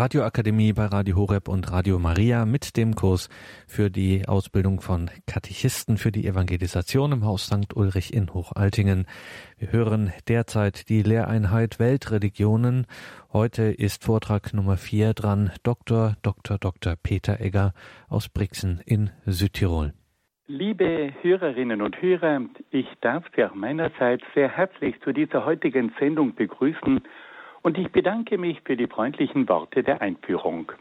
Radioakademie bei Radio Horeb und Radio Maria mit dem Kurs für die Ausbildung von Katechisten für die Evangelisation im Haus St. Ulrich in Hochaltingen. Wir hören derzeit die Lehreinheit Weltreligionen. Heute ist Vortrag Nummer vier dran Dr. Dr. Dr. Peter Egger aus Brixen in Südtirol. Liebe Hörerinnen und Hörer, ich darf Sie auch meinerseits sehr herzlich zu dieser heutigen Sendung begrüßen und ich bedanke mich für die freundlichen Worte der Einführung.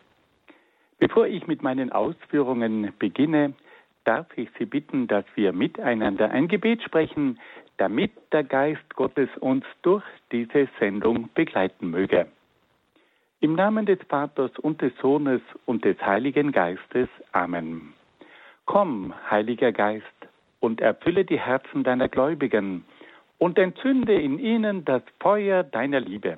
Bevor ich mit meinen Ausführungen beginne, darf ich Sie bitten, dass wir miteinander ein Gebet sprechen, damit der Geist Gottes uns durch diese Sendung begleiten möge. Im Namen des Vaters und des Sohnes und des Heiligen Geistes. Amen. Komm, Heiliger Geist, und erfülle die Herzen deiner Gläubigen und entzünde in ihnen das Feuer deiner Liebe.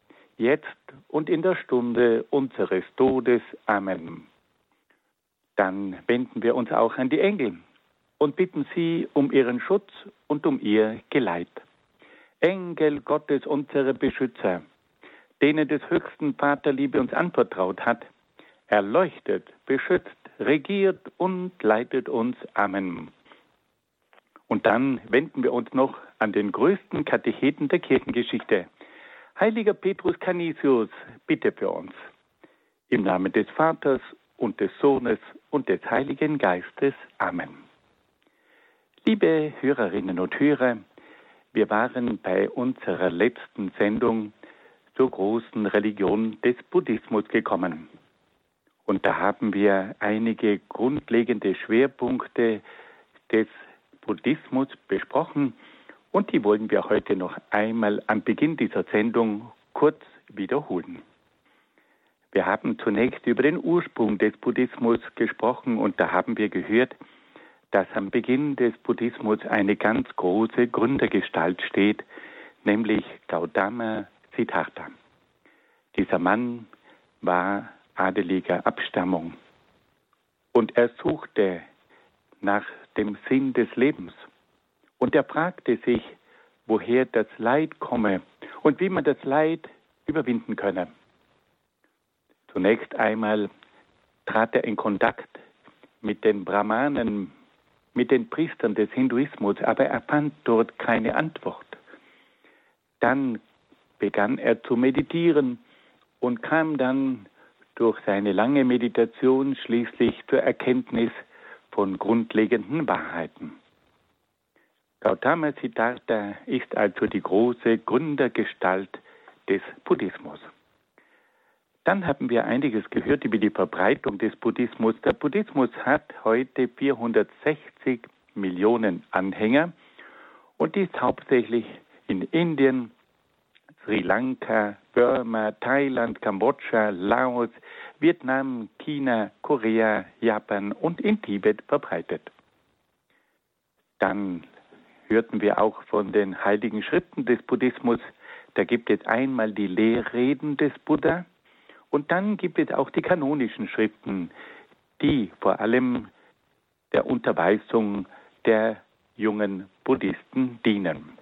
jetzt und in der Stunde unseres Todes. Amen. Dann wenden wir uns auch an die Engel und bitten sie um ihren Schutz und um ihr Geleit. Engel Gottes, unsere Beschützer, denen des höchsten Vaterliebe uns anvertraut hat, erleuchtet, beschützt, regiert und leitet uns. Amen. Und dann wenden wir uns noch an den größten Katecheten der Kirchengeschichte, Heiliger Petrus Canisius, bitte für uns. Im Namen des Vaters und des Sohnes und des Heiligen Geistes. Amen. Liebe Hörerinnen und Hörer, wir waren bei unserer letzten Sendung zur großen Religion des Buddhismus gekommen. Und da haben wir einige grundlegende Schwerpunkte des Buddhismus besprochen und die wollen wir heute noch einmal am Beginn dieser Sendung kurz wiederholen. Wir haben zunächst über den Ursprung des Buddhismus gesprochen und da haben wir gehört, dass am Beginn des Buddhismus eine ganz große Gründergestalt steht, nämlich Gautama Siddhartha. Dieser Mann war adeliger Abstammung und er suchte nach dem Sinn des Lebens und er fragte sich, woher das Leid komme und wie man das Leid überwinden könne. Zunächst einmal trat er in Kontakt mit den Brahmanen, mit den Priestern des Hinduismus, aber er fand dort keine Antwort. Dann begann er zu meditieren und kam dann durch seine lange Meditation schließlich zur Erkenntnis von grundlegenden Wahrheiten. Gautama Siddhartha ist also die große Gründergestalt des Buddhismus. Dann haben wir einiges gehört über die Verbreitung des Buddhismus. Der Buddhismus hat heute 460 Millionen Anhänger und ist hauptsächlich in Indien, Sri Lanka, Burma, Thailand, Kambodscha, Laos, Vietnam, China, Korea, Japan und in Tibet verbreitet. Dann hörten wir auch von den heiligen Schriften des Buddhismus. Da gibt es einmal die Lehrreden des Buddha und dann gibt es auch die kanonischen Schriften, die vor allem der Unterweisung der jungen Buddhisten dienen.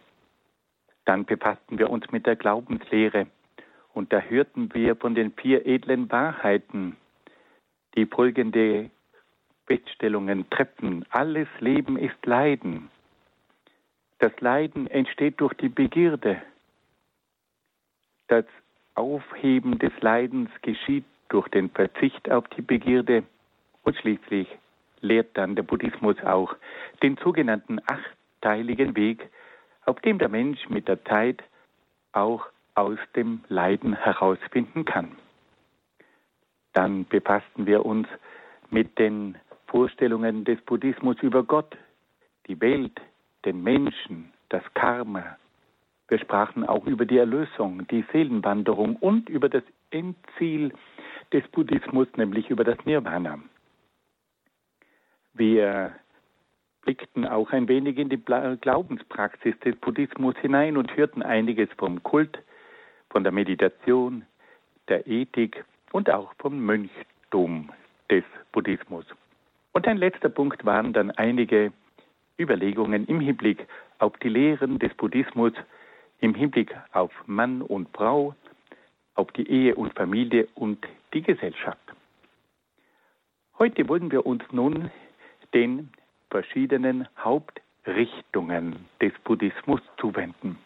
Dann befassten wir uns mit der Glaubenslehre und da hörten wir von den vier edlen Wahrheiten, die folgende Feststellungen treffen. Alles Leben ist Leiden. Das Leiden entsteht durch die Begierde. Das Aufheben des Leidens geschieht durch den Verzicht auf die Begierde und schließlich lehrt dann der Buddhismus auch den sogenannten achteiligen Weg, auf dem der Mensch mit der Zeit auch aus dem Leiden herausfinden kann. Dann befassten wir uns mit den Vorstellungen des Buddhismus über Gott, die Welt, den Menschen, das Karma. Wir sprachen auch über die Erlösung, die Seelenwanderung und über das Endziel des Buddhismus, nämlich über das Nirvana. Wir blickten auch ein wenig in die Glaubenspraxis des Buddhismus hinein und hörten einiges vom Kult, von der Meditation, der Ethik und auch vom Mönchtum des Buddhismus. Und ein letzter Punkt waren dann einige Überlegungen im Hinblick auf die Lehren des Buddhismus, im Hinblick auf Mann und Frau, auf die Ehe und Familie und die Gesellschaft. Heute wollen wir uns nun den verschiedenen Hauptrichtungen des Buddhismus zuwenden.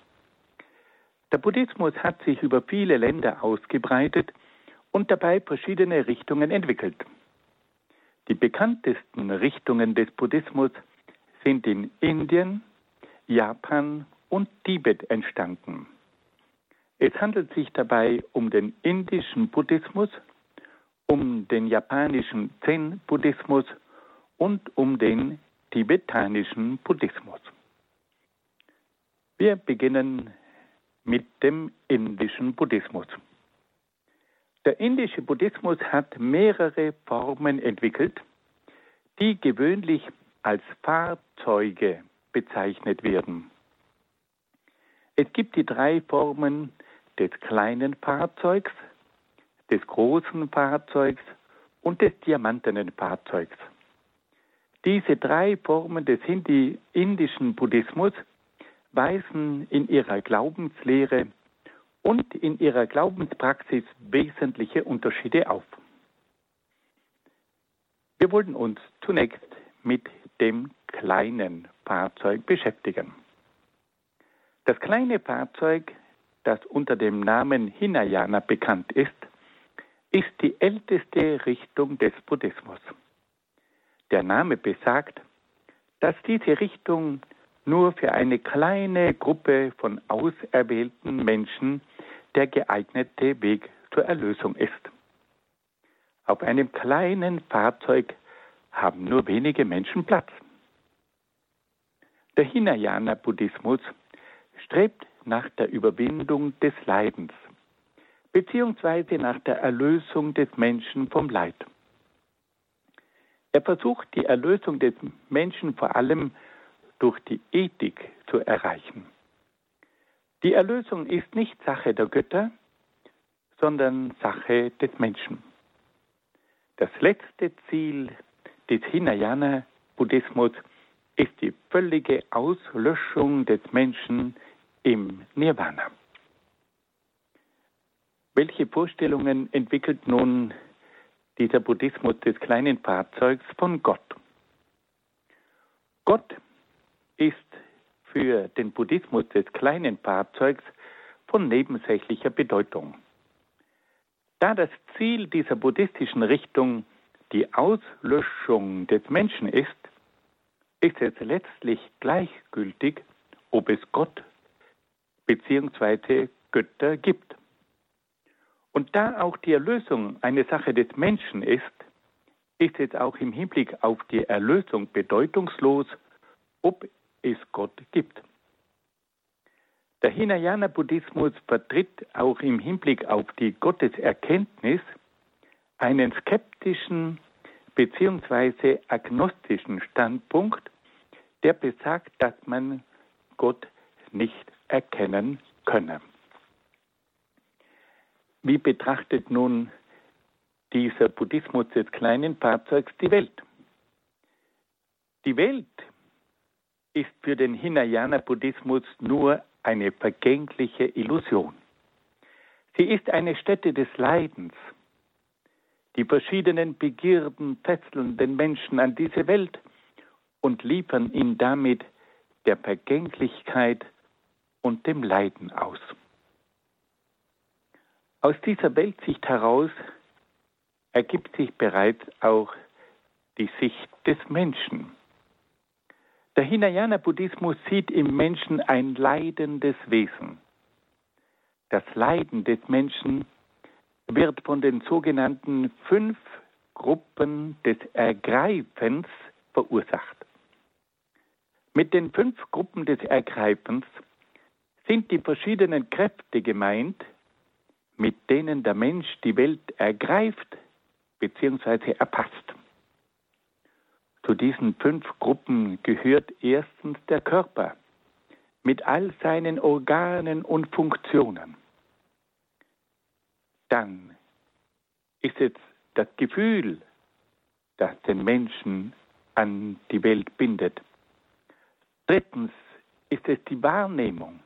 Der Buddhismus hat sich über viele Länder ausgebreitet und dabei verschiedene Richtungen entwickelt. Die bekanntesten Richtungen des Buddhismus sind in Indien, Japan und Tibet entstanden. Es handelt sich dabei um den indischen Buddhismus, um den japanischen Zen-Buddhismus und um den tibetanischen Buddhismus. Wir beginnen mit dem indischen Buddhismus. Der indische Buddhismus hat mehrere Formen entwickelt, die gewöhnlich als Fahrzeuge bezeichnet werden. Es gibt die drei Formen des kleinen Fahrzeugs, des großen Fahrzeugs und des diamantenen Fahrzeugs. Diese drei Formen des indischen Buddhismus weisen in ihrer Glaubenslehre und in ihrer Glaubenspraxis wesentliche Unterschiede auf. Wir wollen uns zunächst mit dem kleinen Fahrzeug beschäftigen. Das kleine Fahrzeug, das unter dem Namen Hinayana bekannt ist, ist die älteste Richtung des Buddhismus. Der Name besagt, dass diese Richtung nur für eine kleine Gruppe von auserwählten Menschen der geeignete Weg zur Erlösung ist. Auf einem kleinen Fahrzeug haben nur wenige Menschen Platz. Der Hinayana-Buddhismus strebt nach der Überwindung des Leidens beziehungsweise nach der Erlösung des Menschen vom Leid. Er versucht die Erlösung des Menschen vor allem durch die Ethik zu erreichen. Die Erlösung ist nicht Sache der Götter, sondern Sache des Menschen. Das letzte Ziel des Hinayana-Buddhismus ist die völlige Auslöschung des Menschen im Nirvana. Welche Vorstellungen entwickelt nun dieser Buddhismus des kleinen Fahrzeugs von Gott? Gott ist für den Buddhismus des kleinen Fahrzeugs von nebensächlicher Bedeutung. Da das Ziel dieser buddhistischen Richtung die Auslöschung des Menschen ist, ist es letztlich gleichgültig, ob es Gott bzw. Götter gibt. Und da auch die Erlösung eine Sache des Menschen ist, ist es auch im Hinblick auf die Erlösung bedeutungslos, ob es Gott gibt. Der Hinayana-Buddhismus vertritt auch im Hinblick auf die Gotteserkenntnis einen skeptischen bzw. agnostischen Standpunkt, der besagt, dass man Gott nicht erkennen könne. Wie betrachtet nun dieser Buddhismus des kleinen Fahrzeugs die Welt? Die Welt ist für den Hinayana-Buddhismus nur eine vergängliche Illusion. Sie ist eine Stätte des Leidens. Die verschiedenen Begierden fesseln den Menschen an diese Welt und liefern ihn damit der Vergänglichkeit und dem Leiden aus. Aus dieser Weltsicht heraus ergibt sich bereits auch die Sicht des Menschen. Der Hinayana-Buddhismus sieht im Menschen ein leidendes Wesen. Das Leiden des Menschen wird von den sogenannten fünf Gruppen des Ergreifens verursacht. Mit den fünf Gruppen des Ergreifens sind die verschiedenen Kräfte gemeint, mit denen der Mensch die Welt ergreift, bzw. erpasst. Zu diesen fünf Gruppen gehört erstens der Körper mit all seinen Organen und Funktionen. Dann ist es das Gefühl, das den Menschen an die Welt bindet. Drittens ist es die Wahrnehmung,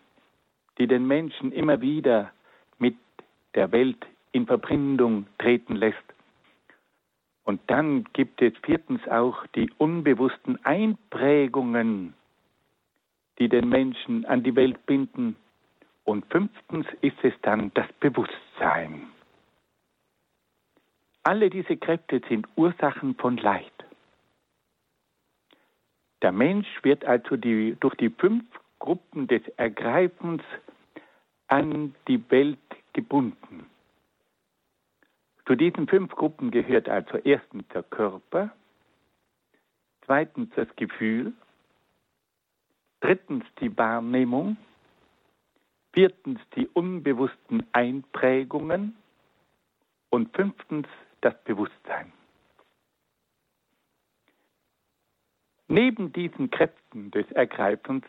die den Menschen immer wieder mit der Welt in Verbindung treten lässt. Und dann gibt es viertens auch die unbewussten Einprägungen, die den Menschen an die Welt binden. Und fünftens ist es dann das Bewusstsein. Alle diese Kräfte sind Ursachen von Leid. Der Mensch wird also die, durch die fünf Gruppen des Ergreifens an die Welt gebunden. Zu diesen fünf Gruppen gehört also erstens der Körper, zweitens das Gefühl, drittens die Wahrnehmung, viertens die unbewussten Einprägungen und fünftens das Bewusstsein. Neben diesen Kräften des Ergreifens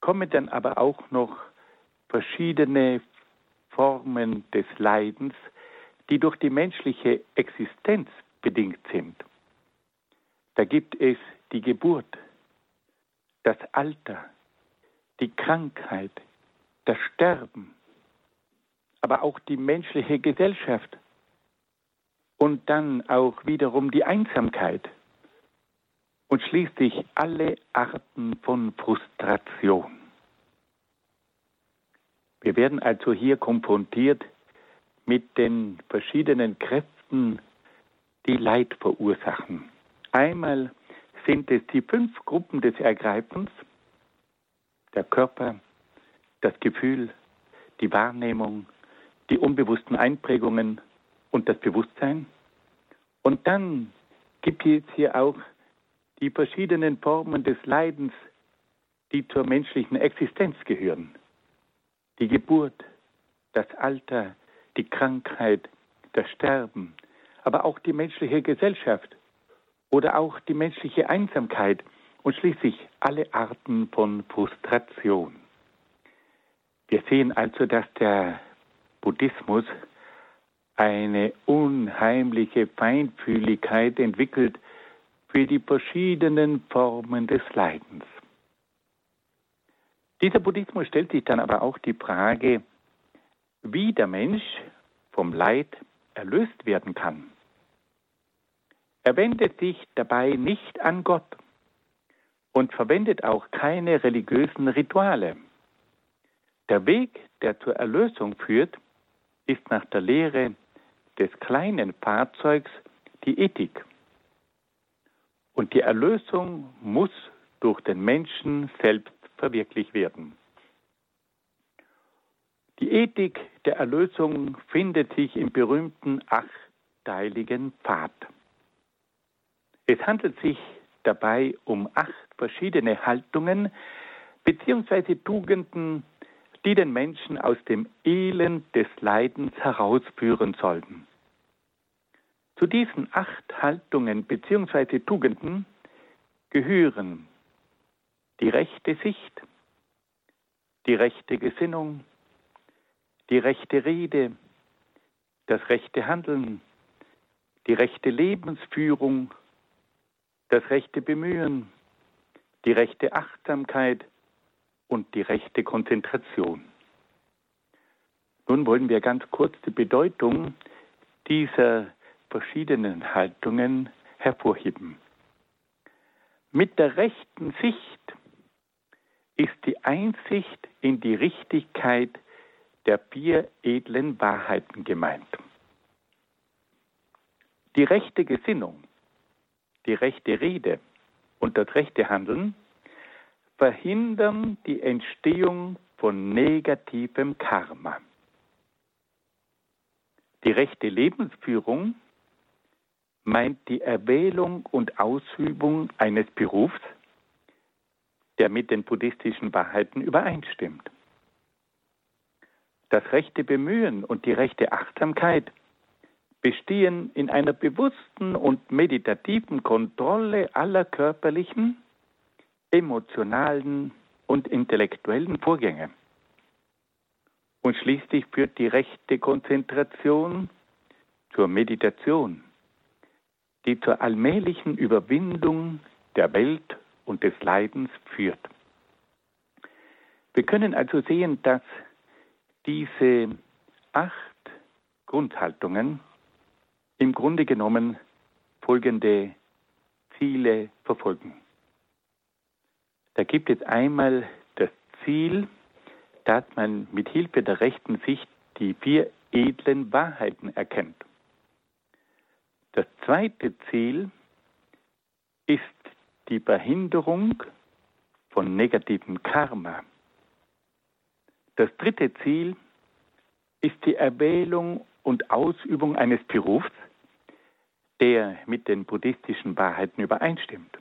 kommen dann aber auch noch verschiedene Formen des Leidens, die durch die menschliche Existenz bedingt sind. Da gibt es die Geburt, das Alter, die Krankheit, das Sterben, aber auch die menschliche Gesellschaft und dann auch wiederum die Einsamkeit und schließlich alle Arten von Frustration. Wir werden also hier konfrontiert mit den verschiedenen Kräften, die Leid verursachen. Einmal sind es die fünf Gruppen des Ergreifens, der Körper, das Gefühl, die Wahrnehmung, die unbewussten Einprägungen und das Bewusstsein. Und dann gibt es hier auch die verschiedenen Formen des Leidens, die zur menschlichen Existenz gehören. Die Geburt, das Alter, die Krankheit, das Sterben, aber auch die menschliche Gesellschaft oder auch die menschliche Einsamkeit und schließlich alle Arten von Frustration. Wir sehen also, dass der Buddhismus eine unheimliche Feinfühligkeit entwickelt für die verschiedenen Formen des Leidens. Dieser Buddhismus stellt sich dann aber auch die Frage, wie der Mensch vom Leid erlöst werden kann. Er wendet sich dabei nicht an Gott und verwendet auch keine religiösen Rituale. Der Weg, der zur Erlösung führt, ist nach der Lehre des kleinen Fahrzeugs die Ethik. Und die Erlösung muss durch den Menschen selbst verwirklicht werden. Die Ethik der Erlösung findet sich im berühmten achtteiligen Pfad. Es handelt sich dabei um acht verschiedene Haltungen bzw. Tugenden, die den Menschen aus dem Elend des Leidens herausführen sollten. Zu diesen acht Haltungen bzw. Tugenden gehören die rechte Sicht, die rechte Gesinnung, die rechte Rede, das rechte Handeln, die rechte Lebensführung, das rechte Bemühen, die rechte Achtsamkeit und die rechte Konzentration. Nun wollen wir ganz kurz die Bedeutung dieser verschiedenen Haltungen hervorheben. Mit der rechten Sicht ist die Einsicht in die Richtigkeit der vier edlen Wahrheiten gemeint. Die rechte Gesinnung, die rechte Rede und das rechte Handeln verhindern die Entstehung von negativem Karma. Die rechte Lebensführung meint die Erwählung und Ausübung eines Berufs, der mit den buddhistischen Wahrheiten übereinstimmt. Das rechte Bemühen und die rechte Achtsamkeit bestehen in einer bewussten und meditativen Kontrolle aller körperlichen, emotionalen und intellektuellen Vorgänge. Und schließlich führt die rechte Konzentration zur Meditation, die zur allmählichen Überwindung der Welt und des Leidens führt. Wir können also sehen, dass diese acht Grundhaltungen im Grunde genommen folgende Ziele verfolgen. Da gibt es einmal das Ziel, dass man mit Hilfe der rechten Sicht die vier edlen Wahrheiten erkennt. Das zweite Ziel ist die Verhinderung von negativem Karma. Das dritte Ziel ist die Erwählung und Ausübung eines Berufs, der mit den buddhistischen Wahrheiten übereinstimmt.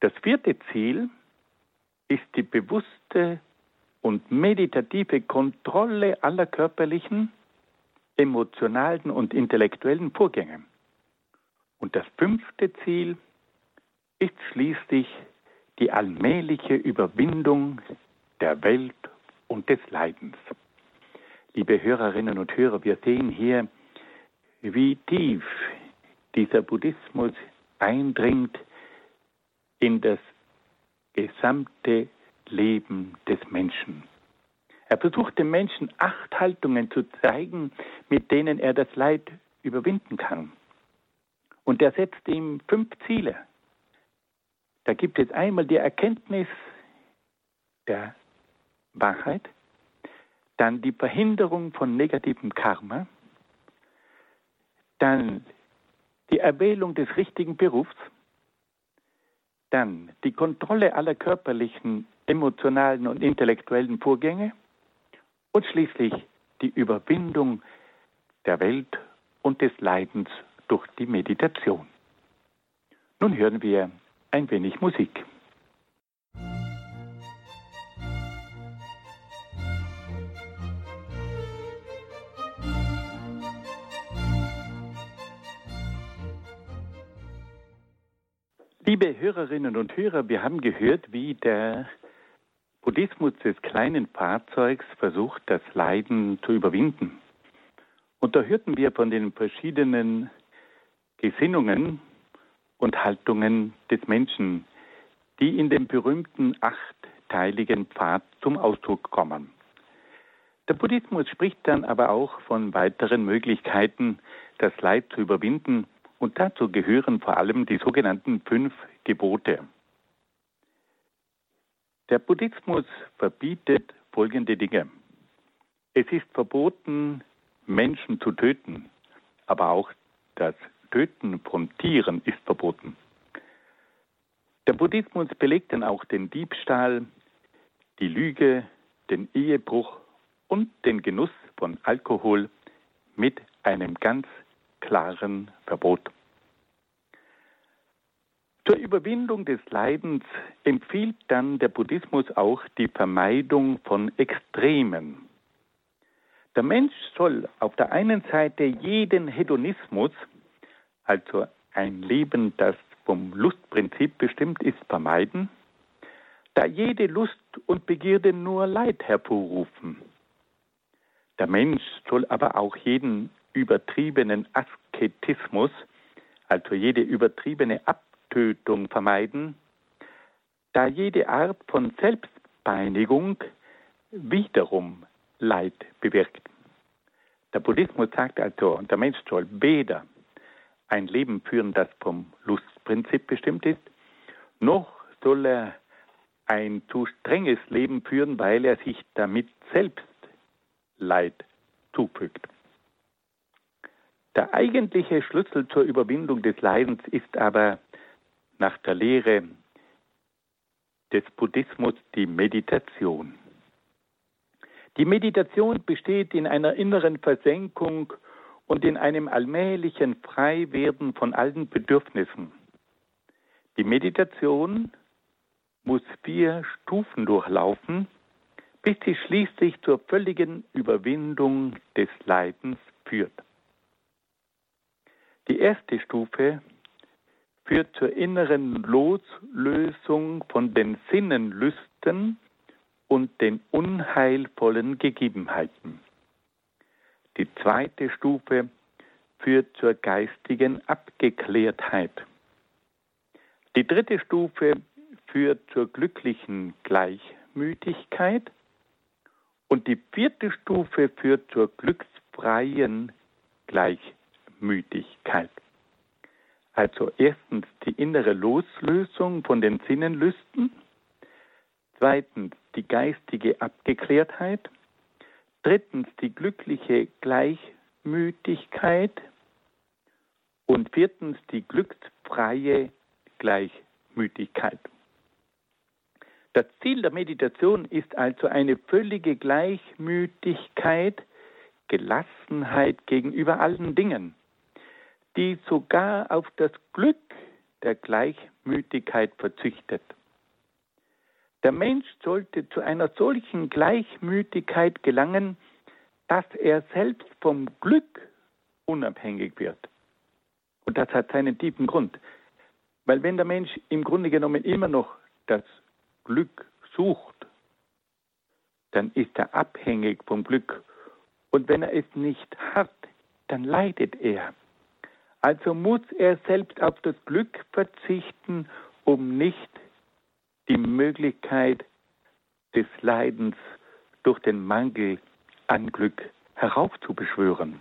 Das vierte Ziel ist die bewusste und meditative Kontrolle aller körperlichen, emotionalen und intellektuellen Vorgänge. Und das fünfte Ziel ist schließlich die allmähliche Überwindung der Welt und des Leidens. Liebe Hörerinnen und Hörer, wir sehen hier, wie tief dieser Buddhismus eindringt in das gesamte Leben des Menschen. Er versucht dem Menschen acht Haltungen zu zeigen, mit denen er das Leid überwinden kann. Und er setzt ihm fünf Ziele. Da gibt es einmal die Erkenntnis der Wahrheit, dann die Verhinderung von negativem Karma, dann die Erwählung des richtigen Berufs, dann die Kontrolle aller körperlichen, emotionalen und intellektuellen Vorgänge und schließlich die Überwindung der Welt und des Leidens durch die Meditation. Nun hören wir ein wenig Musik. Liebe Hörerinnen und Hörer, wir haben gehört, wie der Buddhismus des kleinen Fahrzeugs versucht, das Leiden zu überwinden. Und da hörten wir von den verschiedenen Gesinnungen und Haltungen des Menschen, die in dem berühmten achtteilige Pfad zum Ausdruck kommen. Der Buddhismus spricht dann aber auch von weiteren Möglichkeiten, das Leid zu überwinden und dazu gehören vor allem die sogenannten fünf Gebote. Der Buddhismus verbietet folgende Dinge. Es ist verboten, Menschen zu töten, aber auch das Töten von Tieren ist verboten. Der Buddhismus belegt dann auch den Diebstahl, die Lüge, den Ehebruch und den Genuss von Alkohol mit einem ganz klaren Verbot. Zur Überwindung des Leidens empfiehlt dann der Buddhismus auch die Vermeidung von Extremen. Der Mensch soll auf der einen Seite jeden Hedonismus, also ein Leben, das vom Lustprinzip bestimmt ist, vermeiden, da jede Lust und Begierde nur Leid hervorrufen. Der Mensch soll aber auch jeden übertriebenen Asketismus, also jede übertriebene Abtötung vermeiden, da jede Art von Selbstpeinigung wiederum Leid bewirkt. Der Buddhismus sagt also, der Mensch soll weder ein Leben führen, das vom Lustprinzip bestimmt ist, noch soll er ein zu strenges Leben führen, weil er sich damit selbst Leid zufügt. Der eigentliche Schlüssel zur Überwindung des Leidens ist aber nach der Lehre des Buddhismus die Meditation. Die Meditation besteht in einer inneren Versenkung und in einem allmählichen Freiwerden von allen Bedürfnissen. Die Meditation muss vier Stufen durchlaufen, bis sie schließlich zur völligen Überwindung des Leidens führt. Die erste Stufe führt zur inneren Loslösung von den Sinnenlüsten und den unheilvollen Gegebenheiten. Die zweite Stufe führt zur geistigen Abgeklärtheit. Die dritte Stufe führt zur glücklichen Gleichmütigkeit und die vierte Stufe führt zur glücksfreien Gleichmütigkeit. Also erstens die innere Loslösung von den Sinnenlüsten, zweitens die geistige Abgeklärtheit, drittens die glückliche Gleichmütigkeit. Und viertens die glücksfreie Gleichmütigkeit. Das Ziel der Meditation ist also eine völlige Gleichmütigkeit, Gelassenheit gegenüber allen Dingen, die sogar auf das Glück der Gleichmütigkeit verzichtet. Der Mensch sollte zu einer solchen Gleichmütigkeit gelangen, dass er selbst vom Glück unabhängig wird. Und das hat seinen tiefen Grund. Weil wenn der Mensch im Grunde genommen immer noch das Glück sucht, dann ist er abhängig vom Glück. Und wenn er es nicht hat, dann leidet er. Also muss er selbst auf das Glück verzichten, um nicht die Möglichkeit des Leidens durch den Mangel an Glück heraufzubeschwören.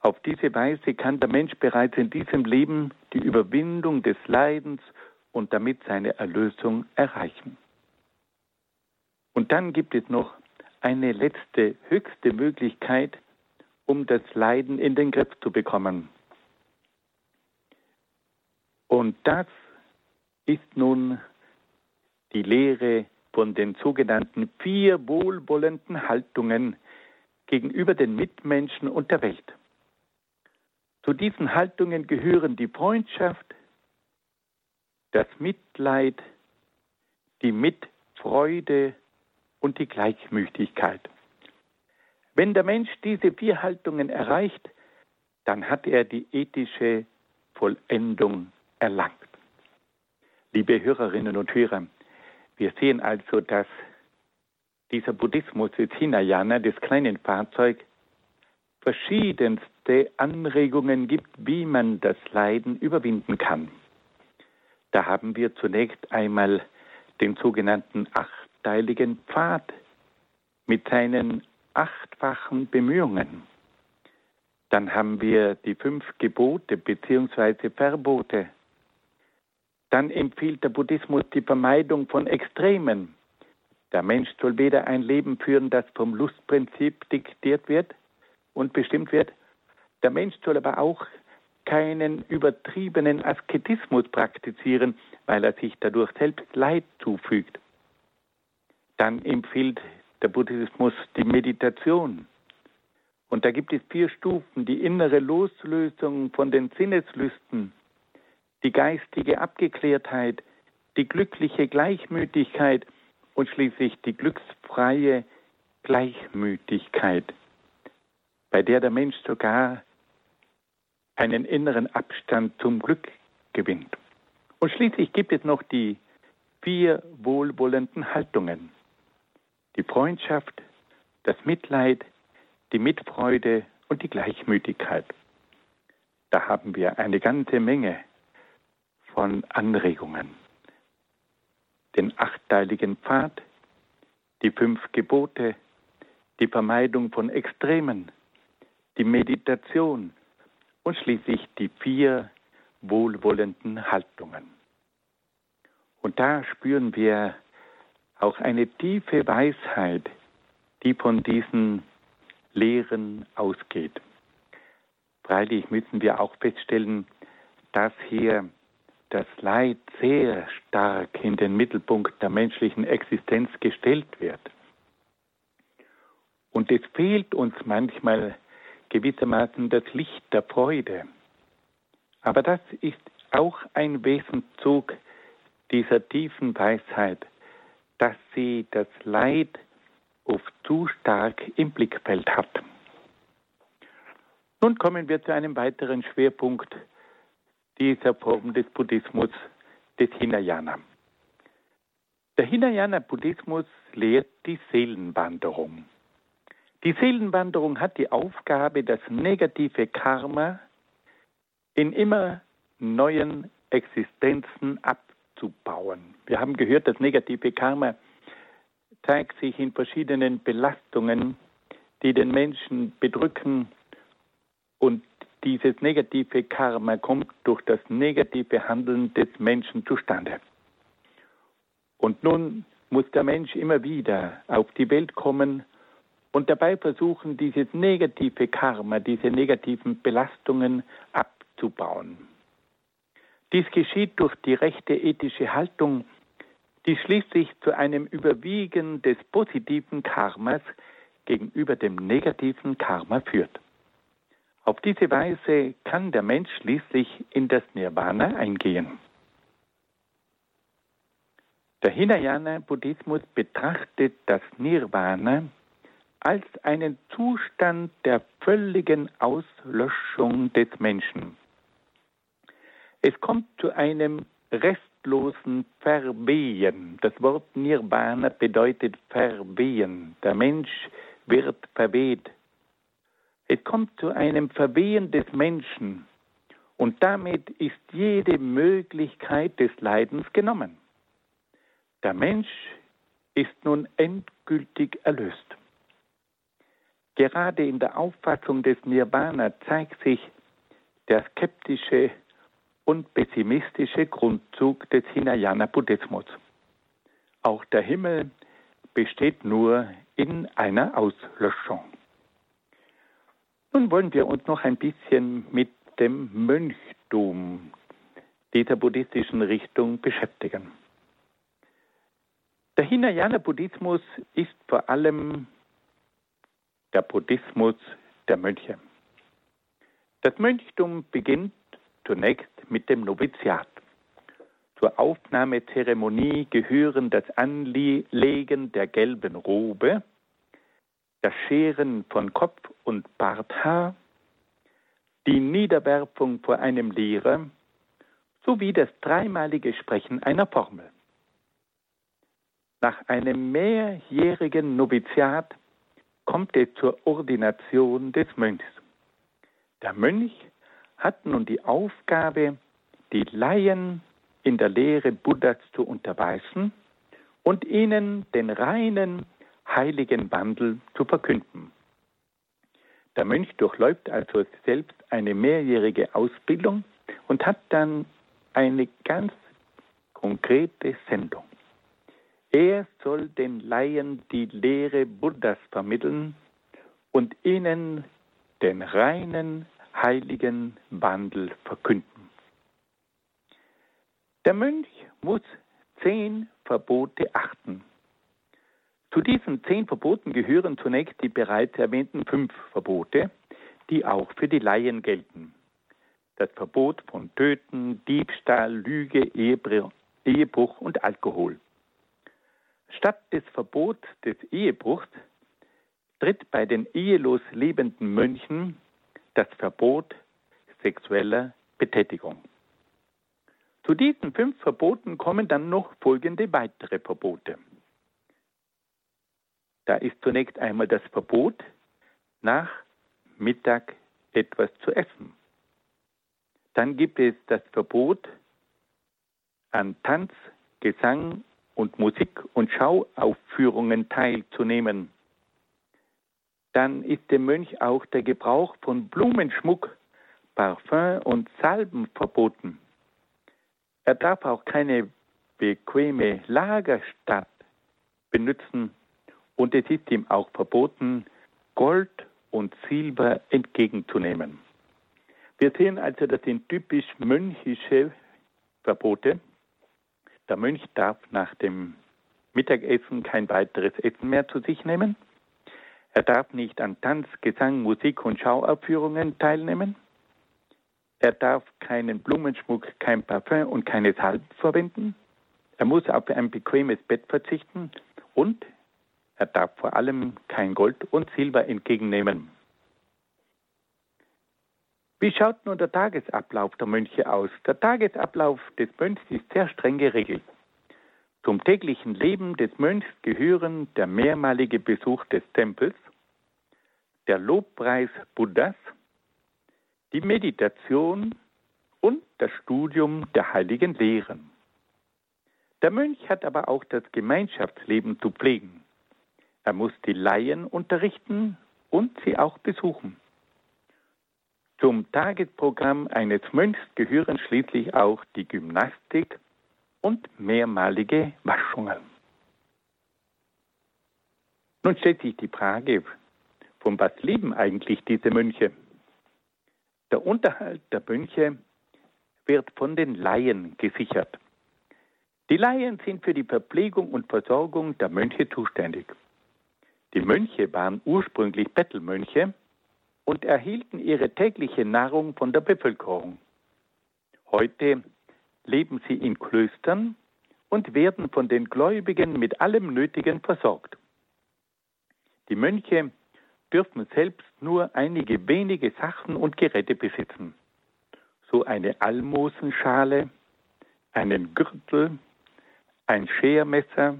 Auf diese Weise kann der Mensch bereits in diesem Leben die Überwindung des Leidens und damit seine Erlösung erreichen. Und dann gibt es noch eine letzte, höchste Möglichkeit, um das Leiden in den Griff zu bekommen. Und das ist nun die Lehre von den sogenannten vier wohlwollenden Haltungen gegenüber den Mitmenschen und der Welt. Zu diesen Haltungen gehören die Freundschaft, das Mitleid, die Mitfreude und die Gleichmütigkeit. Wenn der Mensch diese vier Haltungen erreicht, dann hat er die ethische Vollendung erlangt. Liebe Hörerinnen und Hörer, wir sehen also, dass dieser Buddhismus des Hinayana, des kleinen Fahrzeugs, verschiedenste Anregungen gibt, wie man das Leiden überwinden kann. Da haben wir zunächst einmal den sogenannten achteiligen Pfad mit seinen achtfachen Bemühungen. Dann haben wir die fünf Gebote bzw. Verbote. Dann empfiehlt der Buddhismus die Vermeidung von Extremen. Der Mensch soll weder ein Leben führen, das vom Lustprinzip diktiert wird und bestimmt wird. Der Mensch soll aber auch keinen übertriebenen Asketismus praktizieren, weil er sich dadurch selbst Leid zufügt. Dann empfiehlt der Buddhismus die Meditation. Und da gibt es vier Stufen, die innere Loslösung von den Sinneslüsten, die geistige Abgeklärtheit, die glückliche Gleichmütigkeit und schließlich die glücksfreie Gleichmütigkeit, bei der der Mensch sogar einen inneren Abstand zum Glück gewinnt. Und schließlich gibt es noch die vier wohlwollenden Haltungen. Die Freundschaft, das Mitleid, die Mitfreude und die Gleichmütigkeit. Da haben wir eine ganze Menge von Anregungen. Den achteiligen Pfad, die fünf Gebote, die Vermeidung von Extremen, die Meditation, und schließlich die vier wohlwollenden Haltungen. Und da spüren wir auch eine tiefe Weisheit, die von diesen Lehren ausgeht. Freilich müssen wir auch feststellen, dass hier das Leid sehr stark in den Mittelpunkt der menschlichen Existenz gestellt wird. Und es fehlt uns manchmal gewissermaßen das Licht der Freude. Aber das ist auch ein Wesenszug dieser tiefen Weisheit, dass sie das Leid oft zu stark im Blickfeld hat. Nun kommen wir zu einem weiteren Schwerpunkt dieser Form des Buddhismus, des Hinayana. Der Hinayana-Buddhismus lehrt die Seelenwanderung. Die Seelenwanderung hat die Aufgabe, das negative Karma in immer neuen Existenzen abzubauen. Wir haben gehört, das negative Karma zeigt sich in verschiedenen Belastungen, die den Menschen bedrücken und dieses negative Karma kommt durch das negative Handeln des Menschen zustande. Und nun muss der Mensch immer wieder auf die Welt kommen und dabei versuchen, dieses negative Karma, diese negativen Belastungen abzubauen. Dies geschieht durch die rechte ethische Haltung, die schließlich zu einem Überwiegen des positiven Karmas gegenüber dem negativen Karma führt. Auf diese Weise kann der Mensch schließlich in das Nirvana eingehen. Der Hinayana-Buddhismus betrachtet das Nirvana als einen Zustand der völligen Auslöschung des Menschen. Es kommt zu einem restlosen Verwehen. Das Wort Nirvana bedeutet Verwehen. Der Mensch wird verweht. Es kommt zu einem Verwehen des Menschen und damit ist jede Möglichkeit des Leidens genommen. Der Mensch ist nun endgültig erlöst. Gerade in der Auffassung des Nirvana zeigt sich der skeptische und pessimistische Grundzug des Hinayana-Buddhismus. Auch der Himmel besteht nur in einer Auslöschung. Nun wollen wir uns noch ein bisschen mit dem Mönchtum dieser buddhistischen Richtung beschäftigen. Der Hinayana-Buddhismus ist vor allem der Buddhismus der Mönche. Das Mönchtum beginnt zunächst mit dem Noviziat. Zur Aufnahmezeremonie gehören das Anlegen der gelben Robe, das Scheren von Kopf und Barthaar, die Niederwerfung vor einem Lehrer sowie das dreimalige Sprechen einer Formel. Nach einem mehrjährigen Noviziat kommt es zur Ordination des Mönchs. Der Mönch hat nun die Aufgabe, die Laien in der Lehre Buddhas zu unterweisen und ihnen den reinen, heiligen Wandel zu verkünden. Der Mönch durchläuft also selbst eine mehrjährige Ausbildung und hat dann eine ganz konkrete Sendung. Er soll den Laien die Lehre Buddhas vermitteln und ihnen den reinen, heiligen Wandel verkünden. Der Mönch muss zehn Verbote achten. Zu diesen zehn Verboten gehören zunächst die bereits erwähnten fünf Verbote, die auch für die Laien gelten. Das Verbot von Töten, Diebstahl, Lüge, Ehebruch und Alkohol. Statt des Verbots des Ehebruchs tritt bei den ehelos lebenden Mönchen das Verbot sexueller Betätigung. Zu diesen fünf Verboten kommen dann noch folgende weitere Verbote. Da ist zunächst einmal das Verbot, nach Mittag etwas zu essen. Dann gibt es das Verbot an Tanz, Gesang und Musik- und Schauaufführungen teilzunehmen. Dann ist dem Mönch auch der Gebrauch von Blumenschmuck, Parfüm und Salben verboten. Er darf auch keine bequeme Lagerstadt benutzen und es ist ihm auch verboten, Gold und Silber entgegenzunehmen. Wir sehen also, das sind typisch mönchische Verbote. Der Mönch darf nach dem Mittagessen kein weiteres Essen mehr zu sich nehmen. Er darf nicht an Tanz, Gesang, Musik und Schauaufführungen teilnehmen. Er darf keinen Blumenschmuck, kein Parfüm und keine Salben verwenden. Er muss auf ein bequemes Bett verzichten und er darf vor allem kein Gold und Silber entgegennehmen. Wie schaut nun der Tagesablauf der Mönche aus? Der Tagesablauf des Mönchs ist sehr streng geregelt. Zum täglichen Leben des Mönchs gehören der mehrmalige Besuch des Tempels, der Lobpreis Buddhas, die Meditation und das Studium der heiligen Lehren. Der Mönch hat aber auch das Gemeinschaftsleben zu pflegen. Er muss die Laien unterrichten und sie auch besuchen. Zum Tagesprogramm eines Mönchs gehören schließlich auch die Gymnastik und mehrmalige Waschungen. Nun stellt sich die Frage, von was leben eigentlich diese Mönche? Der Unterhalt der Mönche wird von den Laien gesichert. Die Laien sind für die Verpflegung und Versorgung der Mönche zuständig. Die Mönche waren ursprünglich Bettelmönche und erhielten ihre tägliche Nahrung von der Bevölkerung. Heute leben sie in Klöstern und werden von den Gläubigen mit allem Nötigen versorgt. Die Mönche dürfen selbst nur einige wenige Sachen und Geräte besitzen, so eine Almosenschale, einen Gürtel, ein Schermesser,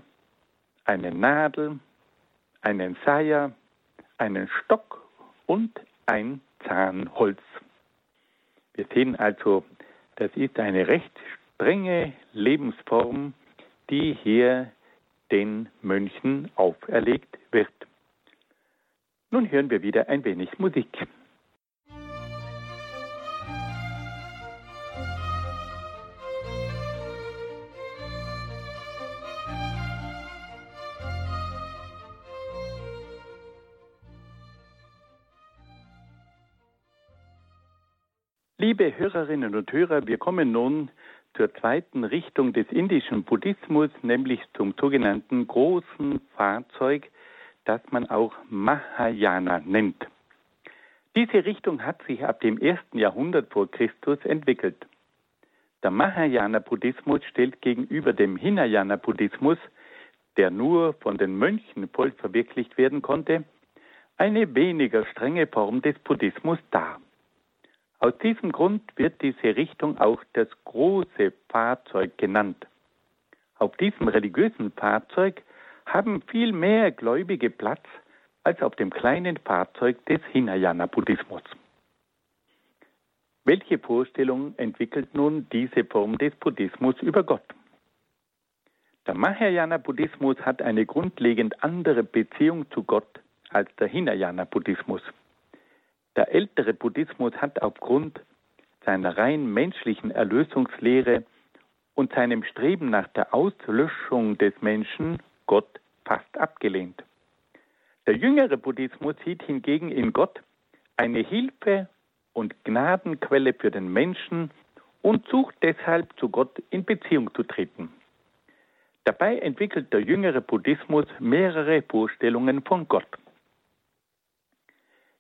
eine Nadel, einen Seier, einen Stock und ein Zahnholz. Wir sehen also, das ist eine recht strenge Lebensform, die hier den Mönchen auferlegt wird. Nun hören wir wieder ein wenig Musik. Liebe Hörerinnen und Hörer, wir kommen nun zur zweiten Richtung des indischen Buddhismus, nämlich zum sogenannten großen Fahrzeug, das man auch Mahayana nennt. Diese Richtung hat sich ab dem ersten Jahrhundert vor Christus entwickelt. Der Mahayana-Buddhismus stellt gegenüber dem Hinayana-Buddhismus, der nur von den Mönchen voll verwirklicht werden konnte, eine weniger strenge Form des Buddhismus dar. Aus diesem Grund wird diese Richtung auch das große Fahrzeug genannt. Auf diesem religiösen Fahrzeug haben viel mehr Gläubige Platz als auf dem kleinen Fahrzeug des Hinayana-Buddhismus. Welche Vorstellung entwickelt nun diese Form des Buddhismus über Gott? Der Mahayana-Buddhismus hat eine grundlegend andere Beziehung zu Gott als der Hinayana-Buddhismus. Der ältere Buddhismus hat aufgrund seiner rein menschlichen Erlösungslehre und seinem Streben nach der Auslöschung des Menschen Gott fast abgelehnt. Der jüngere Buddhismus sieht hingegen in Gott eine Hilfe und Gnadenquelle für den Menschen und sucht deshalb zu Gott in Beziehung zu treten. Dabei entwickelt der jüngere Buddhismus mehrere Vorstellungen von Gott.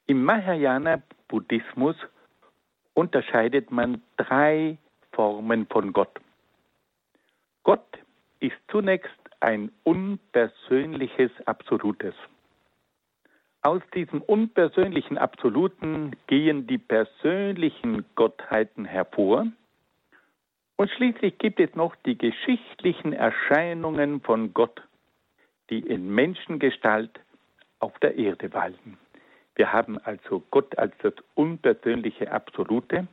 Im Mahayana-Buddhismus unterscheidet man drei Formen von Gott. Gott ist zunächst ein unpersönliches Absolutes. Aus diesem unpersönlichen Absoluten gehen die persönlichen Gottheiten hervor und schließlich gibt es noch die geschichtlichen Erscheinungen von Gott, die in Menschengestalt auf der Erde walten. Wir haben also Gott als das unpersönliche Absolute.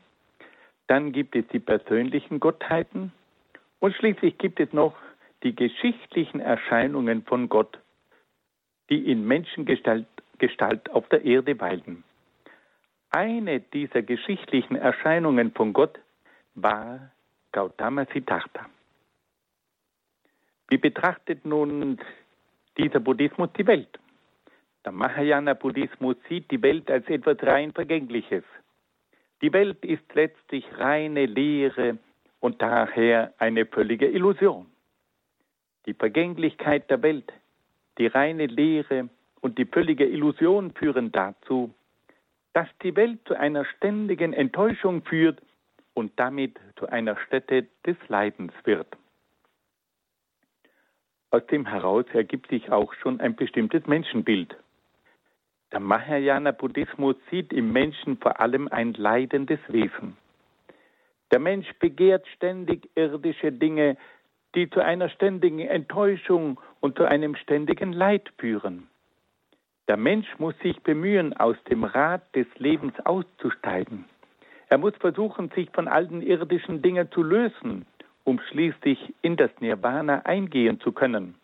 Dann gibt es die persönlichen Gottheiten. Und schließlich gibt es noch die geschichtlichen Erscheinungen von Gott, die in Menschengestalt Gestalt auf der Erde weilen. Eine dieser geschichtlichen Erscheinungen von Gott war Gautama Siddhartha. Wie betrachtet nun dieser Buddhismus die Welt? Der Mahayana-Buddhismus sieht die Welt als etwas rein Vergängliches. Die Welt ist letztlich reine Leere und daher eine völlige Illusion. Die Vergänglichkeit der Welt, die reine Leere und die völlige Illusion führen dazu, dass die Welt zu einer ständigen Enttäuschung führt und damit zu einer Stätte des Leidens wird. Aus dem heraus ergibt sich auch schon ein bestimmtes Menschenbild. Der Mahayana Buddhismus sieht im Menschen vor allem ein leidendes Wesen. Der Mensch begehrt ständig irdische Dinge, die zu einer ständigen Enttäuschung und zu einem ständigen Leid führen. Der Mensch muss sich bemühen, aus dem Rad des Lebens auszusteigen. Er muss versuchen, sich von allen irdischen Dingen zu lösen, um schließlich in das Nirvana eingehen zu können.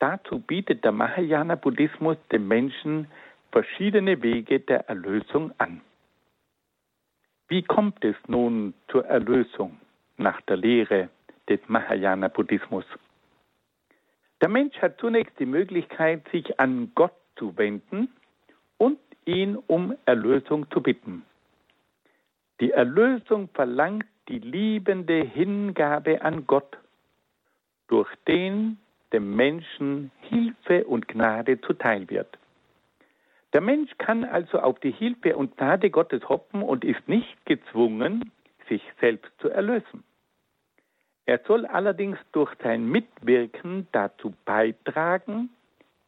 Dazu bietet der Mahayana Buddhismus dem Menschen verschiedene Wege der Erlösung an. Wie kommt es nun zur Erlösung nach der Lehre des Mahayana Buddhismus? Der Mensch hat zunächst die Möglichkeit, sich an Gott zu wenden und ihn um Erlösung zu bitten. Die Erlösung verlangt die liebende Hingabe an Gott, durch den dem Menschen Hilfe und Gnade zuteil wird. Der Mensch kann also auf die Hilfe und Gnade Gottes hoffen und ist nicht gezwungen, sich selbst zu erlösen. Er soll allerdings durch sein Mitwirken dazu beitragen,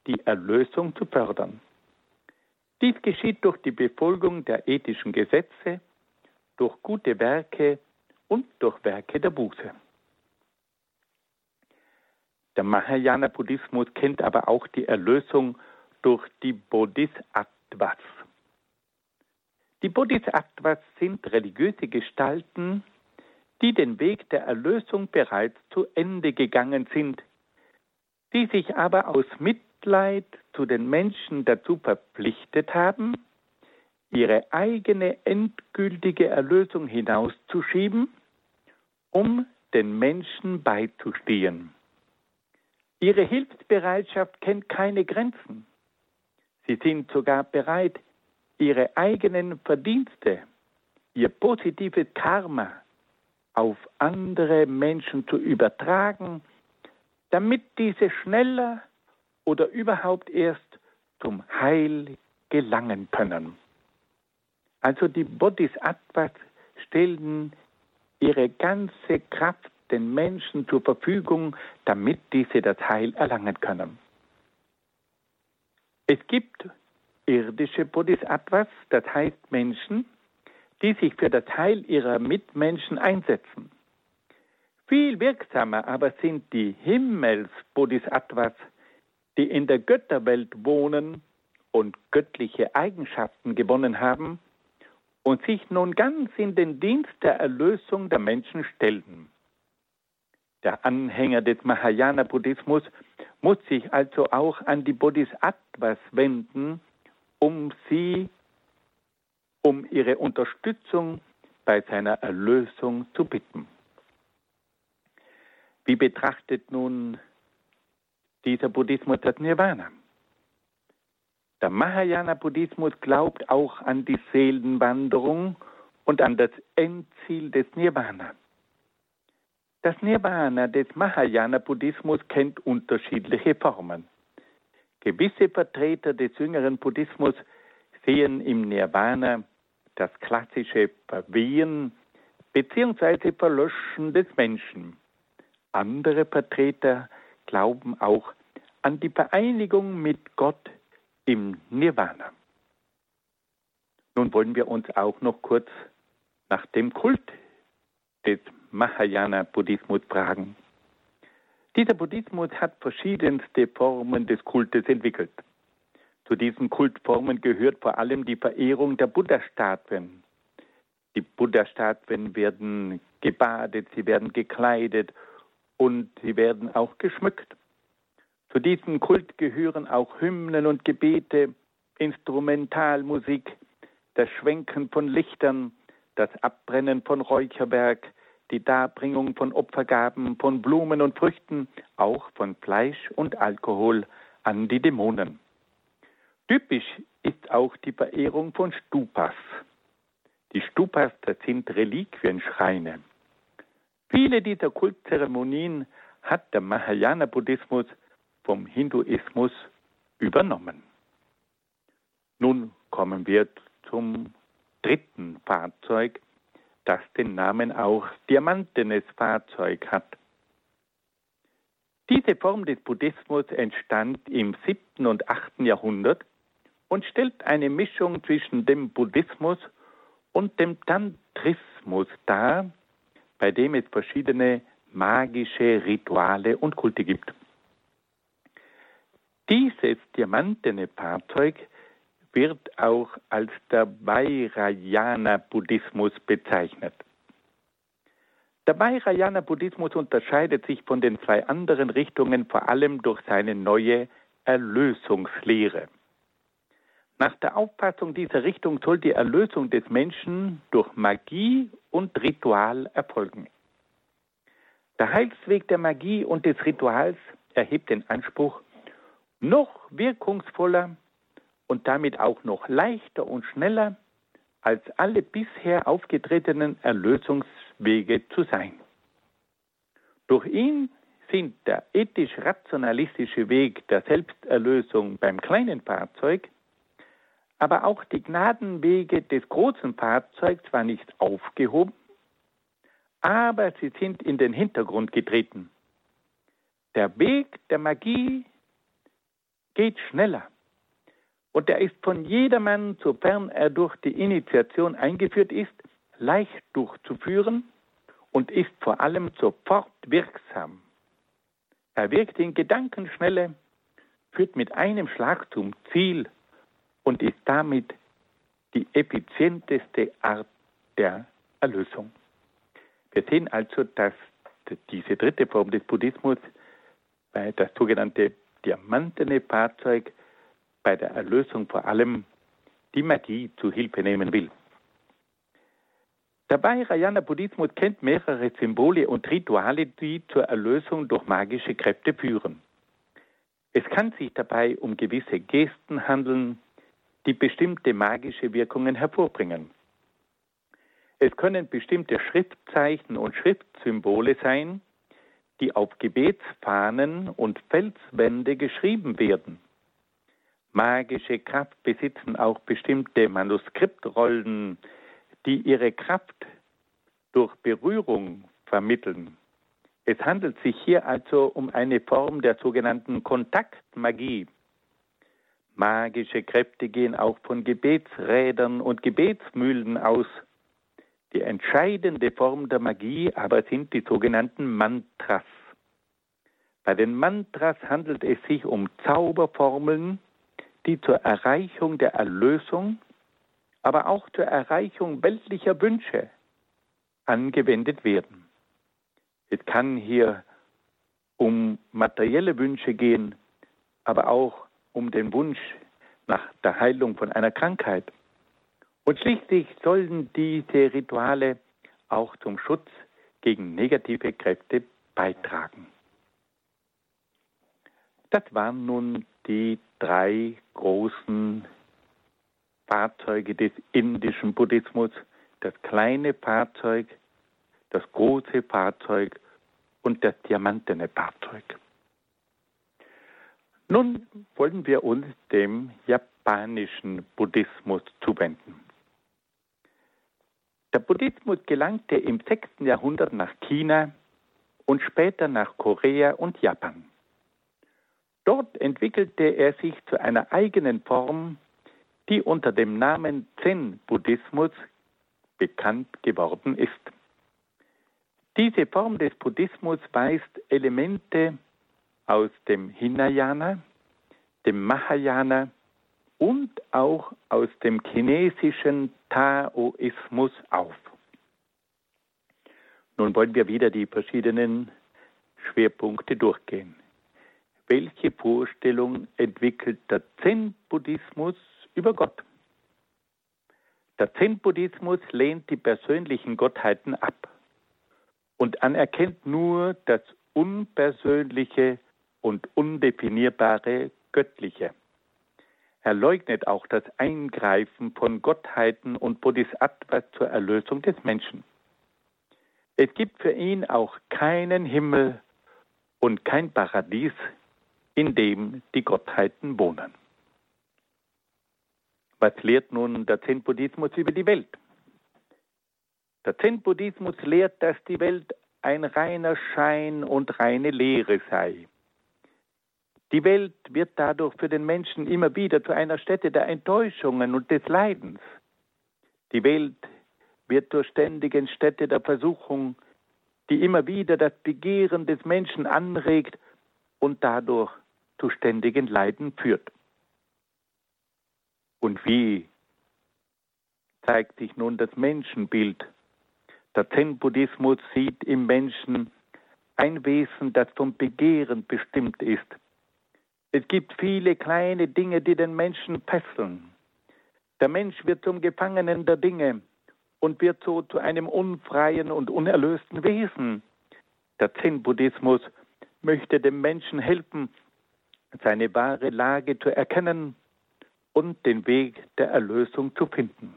die Erlösung zu fördern. Dies geschieht durch die Befolgung der ethischen Gesetze, durch gute Werke und durch Werke der Buße. Der Mahayana Buddhismus kennt aber auch die Erlösung durch die Bodhisattvas. Die Bodhisattvas sind religiöse Gestalten, die den Weg der Erlösung bereits zu Ende gegangen sind, die sich aber aus Mitleid zu den Menschen dazu verpflichtet haben, ihre eigene endgültige Erlösung hinauszuschieben, um den Menschen beizustehen. Ihre Hilfsbereitschaft kennt keine Grenzen. Sie sind sogar bereit, ihre eigenen Verdienste, ihr positives Karma auf andere Menschen zu übertragen, damit diese schneller oder überhaupt erst zum Heil gelangen können. Also die Bodhisattvas stellen ihre ganze Kraft den Menschen zur Verfügung, damit diese das Heil erlangen können. Es gibt irdische Bodhisattvas, das heißt Menschen, die sich für das Heil ihrer Mitmenschen einsetzen. Viel wirksamer aber sind die Himmels-Bodhisattvas, die in der Götterwelt wohnen und göttliche Eigenschaften gewonnen haben und sich nun ganz in den Dienst der Erlösung der Menschen stellen. Der Anhänger des Mahayana-Buddhismus muss sich also auch an die Bodhisattvas wenden, um sie, um ihre Unterstützung bei seiner Erlösung zu bitten. Wie betrachtet nun dieser Buddhismus das Nirvana? Der Mahayana-Buddhismus glaubt auch an die Seelenwanderung und an das Endziel des Nirvana. Das Nirvana des Mahayana-Buddhismus kennt unterschiedliche Formen. Gewisse Vertreter des jüngeren Buddhismus sehen im Nirvana das klassische Verwehen bzw. Verlöschen des Menschen. Andere Vertreter glauben auch an die Vereinigung mit Gott im Nirvana. Nun wollen wir uns auch noch kurz nach dem Kult des Mahayana-Buddhismus fragen. Dieser Buddhismus hat verschiedenste Formen des Kultes entwickelt. Zu diesen Kultformen gehört vor allem die Verehrung der Buddha-Statuen. Die Buddha-Statuen werden gebadet, sie werden gekleidet und sie werden auch geschmückt. Zu diesem Kult gehören auch Hymnen und Gebete, Instrumentalmusik, das Schwenken von Lichtern, das Abbrennen von Räucherwerk, die Darbringung von Opfergaben, von Blumen und Früchten, auch von Fleisch und Alkohol an die Dämonen. Typisch ist auch die Verehrung von Stupas. Die Stupas, das sind Reliquienschreine. Viele dieser Kultzeremonien hat der Mahayana-Buddhismus vom Hinduismus übernommen. Nun kommen wir zum dritten Fahrzeug, das den Namen auch Diamantenes Fahrzeug hat. Diese Form des Buddhismus entstand im 7. und 8. Jahrhundert und stellt eine Mischung zwischen dem Buddhismus und dem Tantrismus dar, bei dem es verschiedene magische Rituale und Kulte gibt. Dieses diamantene Fahrzeug wird auch als der Vajrayana-Buddhismus bezeichnet. Der Vajrayana-Buddhismus unterscheidet sich von den zwei anderen Richtungen vor allem durch seine neue Erlösungslehre. Nach der Auffassung dieser Richtung soll die Erlösung des Menschen durch Magie und Ritual erfolgen. Der Heilsweg der Magie und des Rituals erhebt den Anspruch, noch wirkungsvoller und damit auch noch leichter und schneller als alle bisher aufgetretenen Erlösungswege zu sein. Durch ihn sind der ethisch-rationalistische Weg der Selbsterlösung beim kleinen Fahrzeug, aber auch die Gnadenwege des großen Fahrzeugs zwar nicht aufgehoben, aber sie sind in den Hintergrund getreten. Der Weg der Magie geht schneller. Und er ist von jedermann, sofern er durch die Initiation eingeführt ist, leicht durchzuführen und ist vor allem sofort wirksam. Er wirkt in Gedankenschnelle, führt mit einem Schlag zum Ziel und ist damit die effizienteste Art der Erlösung. Wir sehen also, dass diese dritte Form des Buddhismus, das sogenannte diamantene Fahrzeug bei der Erlösung vor allem die Magie zu Hilfe nehmen will. Der Vajrayana Buddhismus kennt mehrere Symbole und Rituale, die zur Erlösung durch magische Kräfte führen. Es kann sich dabei um gewisse Gesten handeln, die bestimmte magische Wirkungen hervorbringen. Es können bestimmte Schriftzeichen und Schriftsymbole sein, die auf Gebetsfahnen und Felswände geschrieben werden. Magische Kraft besitzen auch bestimmte Manuskriptrollen, die ihre Kraft durch Berührung vermitteln. Es handelt sich hier also um eine Form der sogenannten Kontaktmagie. Magische Kräfte gehen auch von Gebetsrädern und Gebetsmühlen aus. Die entscheidende Form der Magie aber sind die sogenannten Mantras. Bei den Mantras handelt es sich um Zauberformeln, die zur Erreichung der Erlösung, aber auch zur Erreichung weltlicher Wünsche angewendet werden. Es kann hier um materielle Wünsche gehen, aber auch um den Wunsch nach der Heilung von einer Krankheit. Und schließlich sollen diese Rituale auch zum Schutz gegen negative Kräfte beitragen. Das waren nun die drei großen Fahrzeuge des indischen Buddhismus, das kleine Fahrzeug, das große Fahrzeug und das diamantene Fahrzeug. Nun wollen wir uns dem japanischen Buddhismus zuwenden. Der Buddhismus gelangte im 6. Jahrhundert nach China und später nach Korea und Japan. Dort entwickelte er sich zu einer eigenen Form, die unter dem Namen Zen-Buddhismus bekannt geworden ist. Diese Form des Buddhismus weist Elemente aus dem Hinayana, dem Mahayana und auch aus dem chinesischen Taoismus auf. Nun wollen wir wieder die verschiedenen Schwerpunkte durchgehen. Welche Vorstellung entwickelt der Zen-Buddhismus über Gott? Der Zen-Buddhismus lehnt die persönlichen Gottheiten ab und anerkennt nur das unpersönliche und undefinierbare Göttliche. Er leugnet auch das Eingreifen von Gottheiten und Bodhisattvas zur Erlösung des Menschen. Es gibt für ihn auch keinen Himmel und kein Paradies, in dem die Gottheiten wohnen. Was lehrt nun der Zen-Buddhismus über die Welt? Der Zen-Buddhismus lehrt, dass die Welt ein reiner Schein und reine Lehre sei. Die Welt wird dadurch für den Menschen immer wieder zu einer Stätte der Enttäuschungen und des Leidens. Die Welt wird zur ständigen Stätte der Versuchung, die immer wieder das Begehren des Menschen anregt und dadurch zu ständigen Leiden führt. Und wie zeigt sich nun das Menschenbild? Der Zen-Buddhismus sieht im Menschen ein Wesen, das vom Begehren bestimmt ist. Es gibt viele kleine Dinge, die den Menschen fesseln. Der Mensch wird zum Gefangenen der Dinge und wird so zu einem unfreien und unerlösten Wesen. Der Zen-Buddhismus möchte dem Menschen helfen, seine wahre Lage zu erkennen und den Weg der Erlösung zu finden.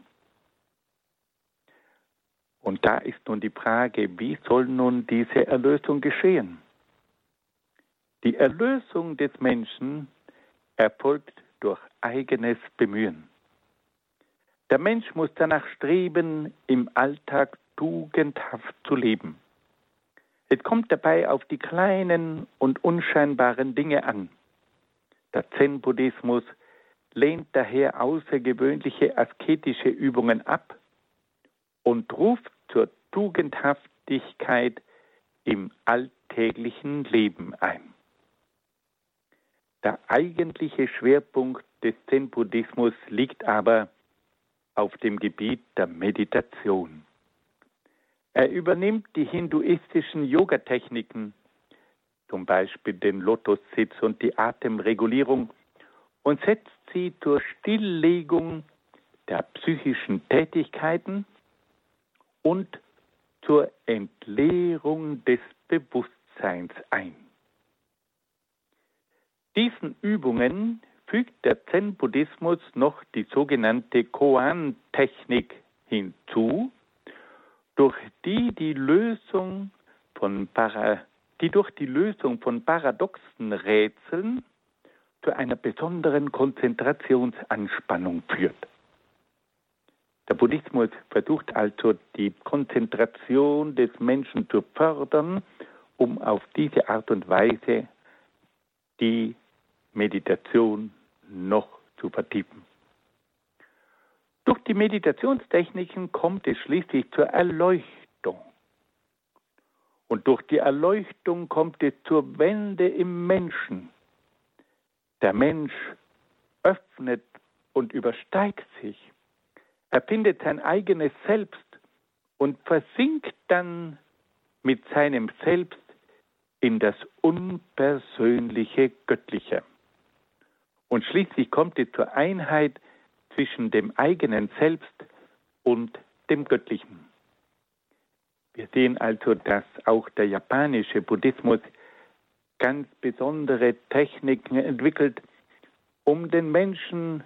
Und da ist nun die Frage, wie soll nun diese Erlösung geschehen? Die Erlösung des Menschen erfolgt durch eigenes Bemühen. Der Mensch muss danach streben, im Alltag tugendhaft zu leben. Es kommt dabei auf die kleinen und unscheinbaren Dinge an. Der Zen-Buddhismus lehnt daher außergewöhnliche asketische Übungen ab und ruft zur Tugendhaftigkeit im alltäglichen Leben ein. Der eigentliche Schwerpunkt des Zen-Buddhismus liegt aber auf dem Gebiet der Meditation. Er übernimmt die hinduistischen Yoga-Techniken, zum Beispiel den Lotussitz und die Atemregulierung, und setzt sie zur Stilllegung der psychischen Tätigkeiten und zur Entleerung des Bewusstseins ein. Diesen Übungen fügt der Zen-Buddhismus noch die sogenannte Koan-Technik hinzu, durch die die Lösung von Para, die durch die Lösung von paradoxen Rätseln zu einer besonderen Konzentrationsanspannung führt. Der Buddhismus versucht also die Konzentration des Menschen zu fördern, um auf diese Art und Weise die Meditation noch zu vertiefen. Durch die Meditationstechniken kommt es schließlich zur Erleuchtung. Und durch die Erleuchtung kommt es zur Wende im Menschen. Der Mensch öffnet und übersteigt sich. Er findet sein eigenes Selbst und versinkt dann mit seinem Selbst in das unpersönliche Göttliche. Und schließlich kommt es zur Einheit zwischen dem eigenen Selbst und dem Göttlichen. Wir sehen also, dass auch der japanische Buddhismus ganz besondere Techniken entwickelt, um den Menschen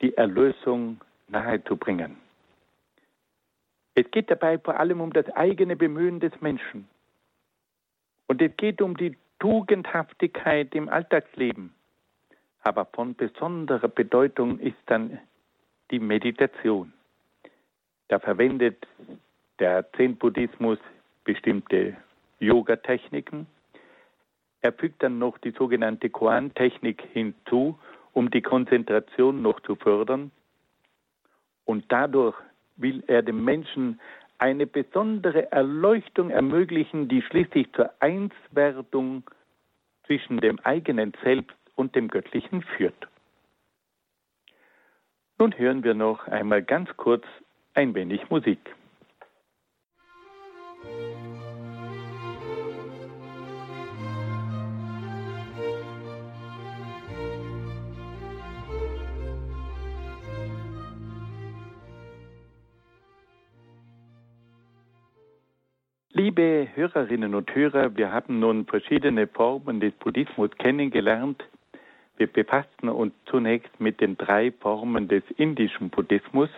die Erlösung nahezubringen. Es geht dabei vor allem um das eigene Bemühen des Menschen. Und es geht um die Tugendhaftigkeit im Alltagsleben. Aber von besonderer Bedeutung ist dann die Meditation. Da verwendet der Zen-Buddhismus bestimmte Yoga-Techniken. Er fügt dann noch die sogenannte Koan-Technik hinzu, um die Konzentration noch zu fördern. Und dadurch will er dem Menschen eine besondere Erleuchtung ermöglichen, die schließlich zur Einswerdung zwischen dem eigenen Selbst und dem Göttlichen führt. Nun hören wir noch einmal ganz kurz ein wenig Musik. Liebe Hörerinnen und Hörer, wir haben nun verschiedene Formen des Buddhismus kennengelernt, wir befassten uns zunächst mit den drei Formen des indischen Buddhismus,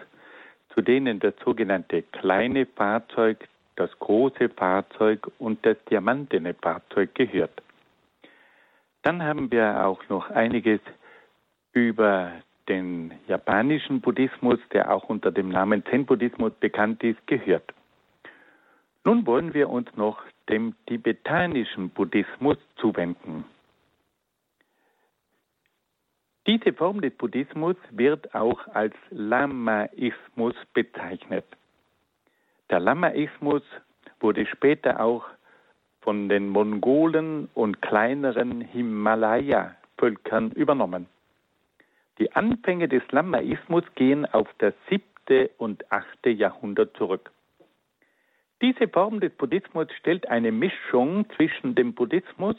zu denen das sogenannte kleine Fahrzeug, das große Fahrzeug und das diamantene Fahrzeug gehört. Dann haben wir auch noch einiges über den japanischen Buddhismus, der auch unter dem Namen Zen-Buddhismus bekannt ist, gehört. Nun wollen wir uns noch dem tibetanischen Buddhismus zuwenden. Diese Form des Buddhismus wird auch als Lamaismus bezeichnet. Der Lamaismus wurde später auch von den Mongolen und kleineren Himalaya-Völkern übernommen. Die Anfänge des Lamaismus gehen auf das siebte und achte Jahrhundert zurück. Diese Form des Buddhismus stellt eine Mischung zwischen dem Buddhismus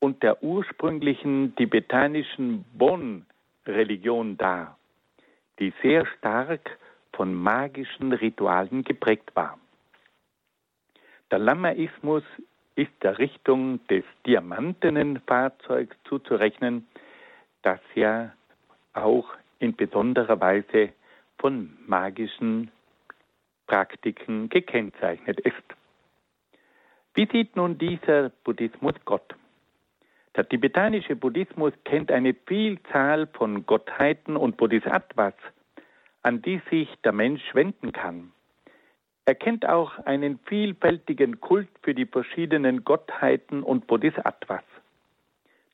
und der ursprünglichen tibetanischen Bon-Religion dar, die sehr stark von magischen Ritualen geprägt war. Der Lamaismus ist der Richtung des diamantenen Fahrzeugs zuzurechnen, das ja auch in besonderer Weise von magischen Praktiken gekennzeichnet ist. Wie sieht nun dieser Buddhismus Gott? Der tibetanische Buddhismus kennt eine Vielzahl von Gottheiten und Bodhisattvas, an die sich der Mensch wenden kann. Er kennt auch einen vielfältigen Kult für die verschiedenen Gottheiten und Bodhisattvas.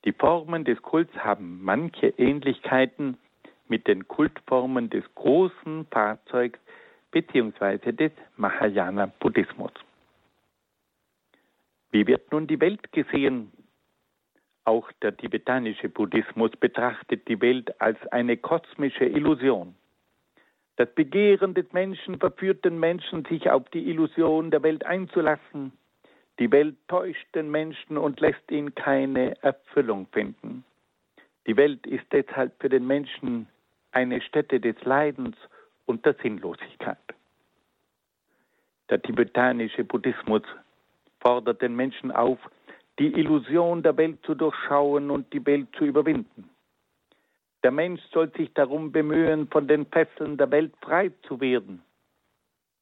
Die Formen des Kults haben manche Ähnlichkeiten mit den Kultformen des großen Fahrzeugs bzw. des Mahayana Buddhismus. Wie wird nun die Welt gesehen? Auch der tibetanische Buddhismus betrachtet die Welt als eine kosmische Illusion. Das Begehren des Menschen verführt den Menschen, sich auf die Illusion der Welt einzulassen. Die Welt täuscht den Menschen und lässt ihn keine Erfüllung finden. Die Welt ist deshalb für den Menschen eine Stätte des Leidens und der Sinnlosigkeit. Der tibetanische Buddhismus fordert den Menschen auf, die Illusion der Welt zu durchschauen und die Welt zu überwinden. Der Mensch soll sich darum bemühen, von den Fesseln der Welt frei zu werden.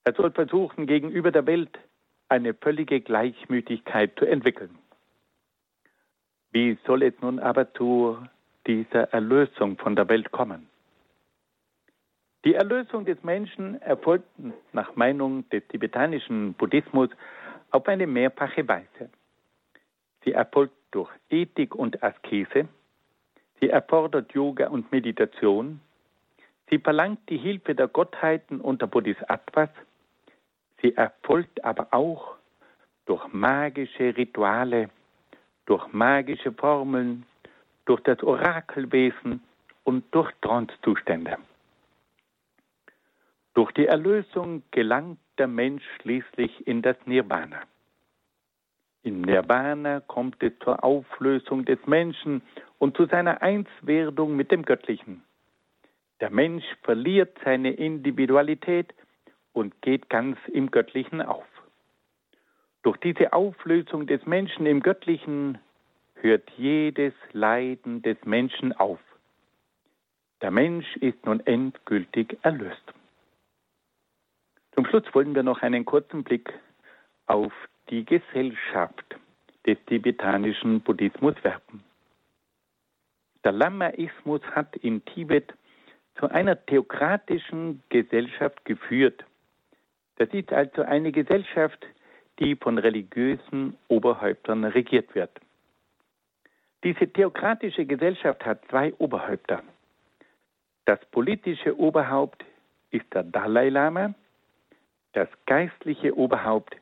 Er soll versuchen, gegenüber der Welt eine völlige Gleichmütigkeit zu entwickeln. Wie soll es nun aber zu dieser Erlösung von der Welt kommen? Die Erlösung des Menschen erfolgt nach Meinung des tibetanischen Buddhismus auf eine mehrfache Weise. Sie erfolgt durch Ethik und Askese, sie erfordert Yoga und Meditation, sie verlangt die Hilfe der Gottheiten und der Bodhisattvas, sie erfolgt aber auch durch magische Rituale, durch magische Formeln, durch das Orakelwesen und durch Trancezustände. Durch die Erlösung gelangt der Mensch schließlich in das Nirvana. Im Nirvana kommt es zur Auflösung des Menschen und zu seiner Einswerdung mit dem Göttlichen. Der Mensch verliert seine Individualität und geht ganz im Göttlichen auf. Durch diese Auflösung des Menschen im Göttlichen hört jedes Leiden des Menschen auf. Der Mensch ist nun endgültig erlöst. Zum Schluss wollen wir noch einen kurzen Blick auf die Gesellschaft des tibetanischen Buddhismus werfen. Der Lamaismus hat in Tibet zu einer theokratischen Gesellschaft geführt. Das ist also eine Gesellschaft, die von religiösen Oberhäuptern regiert wird. Diese theokratische Gesellschaft hat zwei Oberhäupter. Das politische Oberhaupt ist der Dalai Lama das geistliche Oberhaupt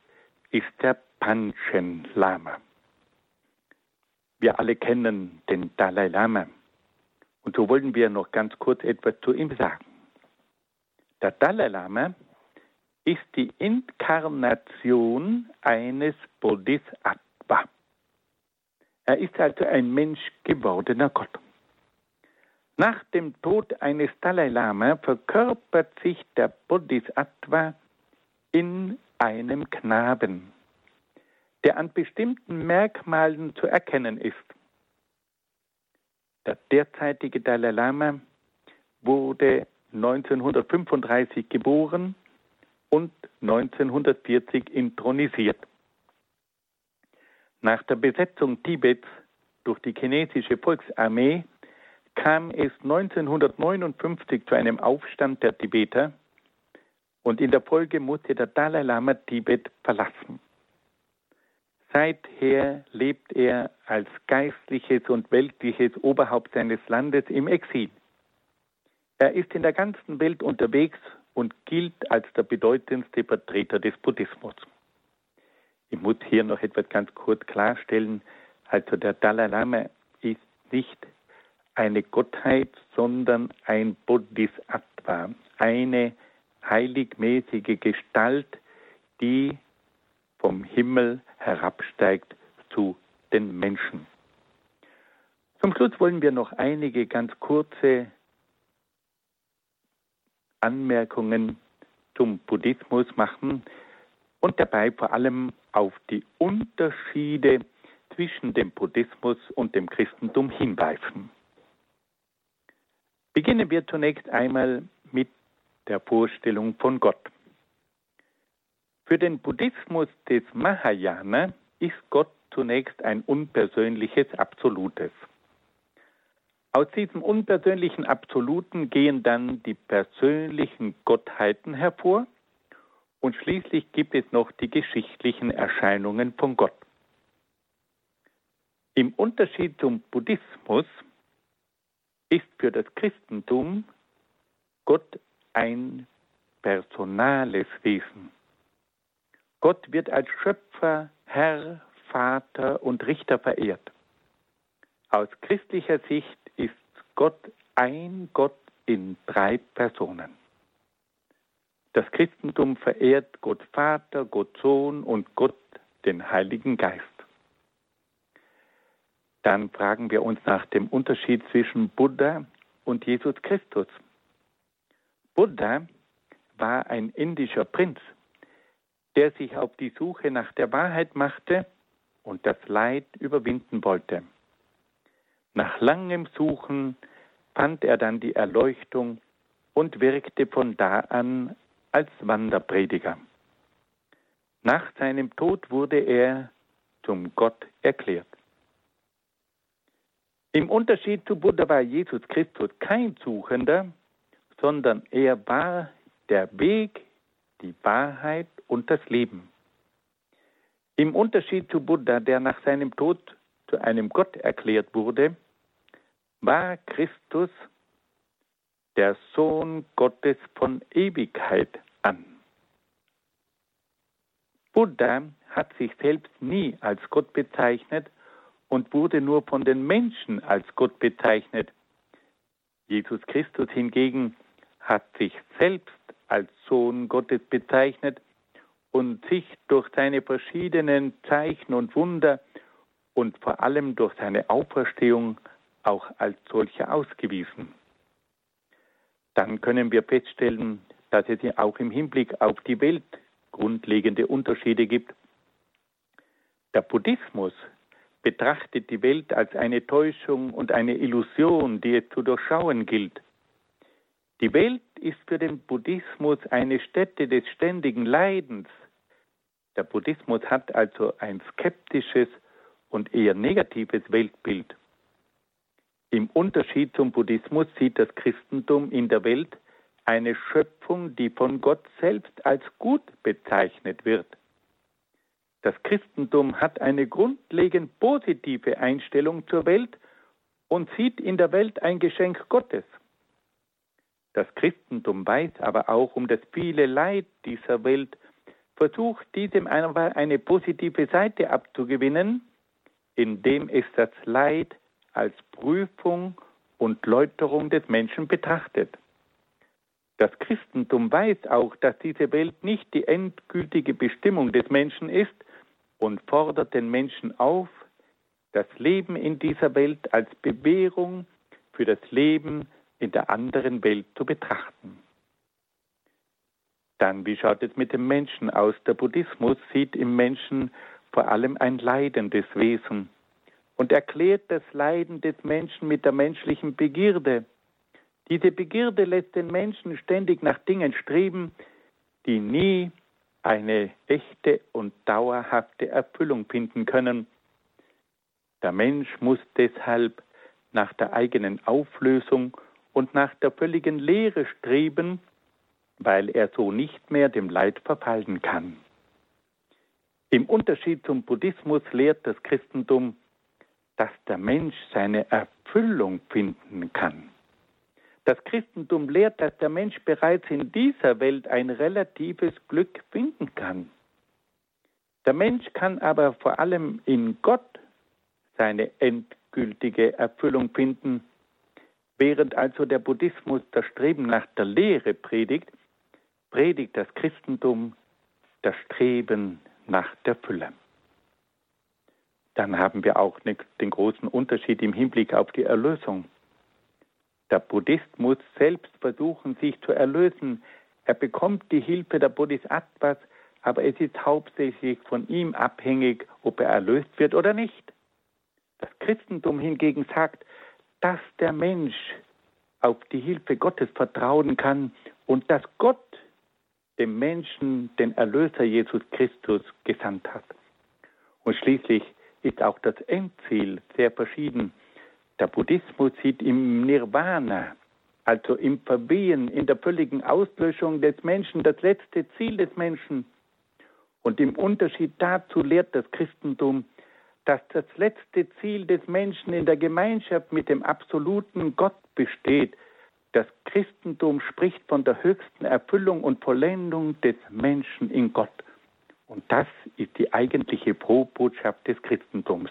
ist der Panchen Lama. Wir alle kennen den Dalai Lama. Und so wollen wir noch ganz kurz etwas zu ihm sagen. Der Dalai Lama ist die Inkarnation eines Bodhisattva. Er ist also ein Mensch gewordener Gott. Nach dem Tod eines Dalai Lama verkörpert sich der Bodhisattva in einem Knaben, der an bestimmten Merkmalen zu erkennen ist. Der derzeitige Dalai Lama wurde 1935 geboren und 1940 intronisiert. Nach der Besetzung Tibets durch die chinesische Volksarmee kam es 1959 zu einem Aufstand der Tibeter, und in der Folge musste der Dalai Lama Tibet verlassen. Seither lebt er als geistliches und weltliches Oberhaupt seines Landes im Exil. Er ist in der ganzen Welt unterwegs und gilt als der bedeutendste Vertreter des Buddhismus. Ich muss hier noch etwas ganz kurz klarstellen. Also der Dalai Lama ist nicht eine Gottheit, sondern ein Bodhisattva, eine heiligmäßige Gestalt, die vom Himmel herabsteigt zu den Menschen. Zum Schluss wollen wir noch einige ganz kurze Anmerkungen zum Buddhismus machen und dabei vor allem auf die Unterschiede zwischen dem Buddhismus und dem Christentum hinweisen. Beginnen wir zunächst einmal mit der Vorstellung von Gott. Für den Buddhismus des Mahayana ist Gott zunächst ein unpersönliches Absolutes. Aus diesem unpersönlichen Absoluten gehen dann die persönlichen Gottheiten hervor und schließlich gibt es noch die geschichtlichen Erscheinungen von Gott. Im Unterschied zum Buddhismus ist für das Christentum Gott ein personales Wesen. Gott wird als Schöpfer, Herr, Vater und Richter verehrt. Aus christlicher Sicht ist Gott ein Gott in drei Personen. Das Christentum verehrt Gott Vater, Gott Sohn und Gott den Heiligen Geist. Dann fragen wir uns nach dem Unterschied zwischen Buddha und Jesus Christus. Buddha war ein indischer Prinz, der sich auf die Suche nach der Wahrheit machte und das Leid überwinden wollte. Nach langem Suchen fand er dann die Erleuchtung und wirkte von da an als Wanderprediger. Nach seinem Tod wurde er zum Gott erklärt. Im Unterschied zu Buddha war Jesus Christus kein Suchender, sondern er war der Weg, die Wahrheit und das Leben. Im Unterschied zu Buddha, der nach seinem Tod zu einem Gott erklärt wurde, war Christus der Sohn Gottes von Ewigkeit an. Buddha hat sich selbst nie als Gott bezeichnet und wurde nur von den Menschen als Gott bezeichnet. Jesus Christus hingegen hat sich selbst als Sohn Gottes bezeichnet und sich durch seine verschiedenen Zeichen und Wunder und vor allem durch seine Auferstehung auch als solcher ausgewiesen. Dann können wir feststellen, dass es auch im Hinblick auf die Welt grundlegende Unterschiede gibt. Der Buddhismus betrachtet die Welt als eine Täuschung und eine Illusion, die es zu durchschauen gilt. Die Welt ist für den Buddhismus eine Stätte des ständigen Leidens. Der Buddhismus hat also ein skeptisches und eher negatives Weltbild. Im Unterschied zum Buddhismus sieht das Christentum in der Welt eine Schöpfung, die von Gott selbst als gut bezeichnet wird. Das Christentum hat eine grundlegend positive Einstellung zur Welt und sieht in der Welt ein Geschenk Gottes. Das Christentum weiß aber auch um das viele Leid dieser Welt, versucht diesem eine positive Seite abzugewinnen, indem es das Leid als Prüfung und Läuterung des Menschen betrachtet. Das Christentum weiß auch, dass diese Welt nicht die endgültige Bestimmung des Menschen ist und fordert den Menschen auf, das Leben in dieser Welt als Bewährung für das Leben in der anderen Welt zu betrachten. Dann, wie schaut es mit dem Menschen aus? Der Buddhismus sieht im Menschen vor allem ein leidendes Wesen und erklärt das Leiden des Menschen mit der menschlichen Begierde. Diese Begierde lässt den Menschen ständig nach Dingen streben, die nie eine echte und dauerhafte Erfüllung finden können. Der Mensch muss deshalb nach der eigenen Auflösung und nach der völligen Lehre streben, weil er so nicht mehr dem Leid verfallen kann. Im Unterschied zum Buddhismus lehrt das Christentum, dass der Mensch seine Erfüllung finden kann. Das Christentum lehrt, dass der Mensch bereits in dieser Welt ein relatives Glück finden kann. Der Mensch kann aber vor allem in Gott seine endgültige Erfüllung finden, während also der Buddhismus das Streben nach der Lehre predigt, predigt das Christentum das Streben nach der Fülle. Dann haben wir auch den großen Unterschied im Hinblick auf die Erlösung. Der Buddhist muss selbst versuchen, sich zu erlösen. Er bekommt die Hilfe der Bodhisattvas, aber es ist hauptsächlich von ihm abhängig, ob er erlöst wird oder nicht. Das Christentum hingegen sagt, dass der Mensch auf die Hilfe Gottes vertrauen kann und dass Gott dem Menschen den Erlöser Jesus Christus gesandt hat. Und schließlich ist auch das Endziel sehr verschieden. Der Buddhismus sieht im Nirvana, also im Verwehen, in der völligen Auslöschung des Menschen, das letzte Ziel des Menschen. Und im Unterschied dazu lehrt das Christentum, dass das letzte Ziel des Menschen in der Gemeinschaft mit dem absoluten Gott besteht. Das Christentum spricht von der höchsten Erfüllung und Vollendung des Menschen in Gott. Und das ist die eigentliche Pro-Botschaft des Christentums.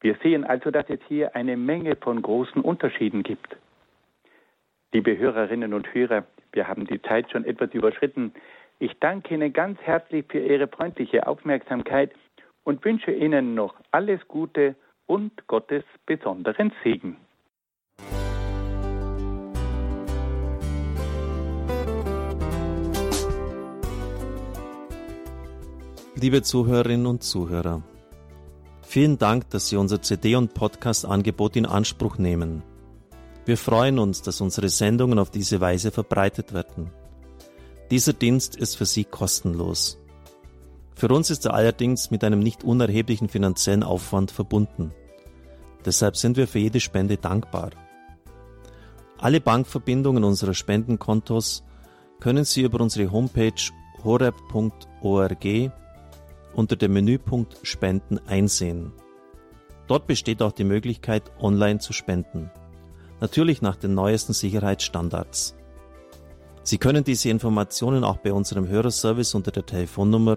Wir sehen also, dass es hier eine Menge von großen Unterschieden gibt. Liebe Hörerinnen und Hörer, wir haben die Zeit schon etwas überschritten. Ich danke Ihnen ganz herzlich für Ihre freundliche Aufmerksamkeit und wünsche Ihnen noch alles Gute und Gottes besonderen Segen. Liebe Zuhörerinnen und Zuhörer, vielen Dank, dass Sie unser CD- und Podcast-Angebot in Anspruch nehmen. Wir freuen uns, dass unsere Sendungen auf diese Weise verbreitet werden. Dieser Dienst ist für Sie kostenlos. Für uns ist er allerdings mit einem nicht unerheblichen finanziellen Aufwand verbunden. Deshalb sind wir für jede Spende dankbar. Alle Bankverbindungen unserer Spendenkontos können Sie über unsere Homepage horeb.org unter dem Menüpunkt Spenden einsehen. Dort besteht auch die Möglichkeit, online zu spenden. Natürlich nach den neuesten Sicherheitsstandards. Sie können diese Informationen auch bei unserem Hörerservice unter der Telefonnummer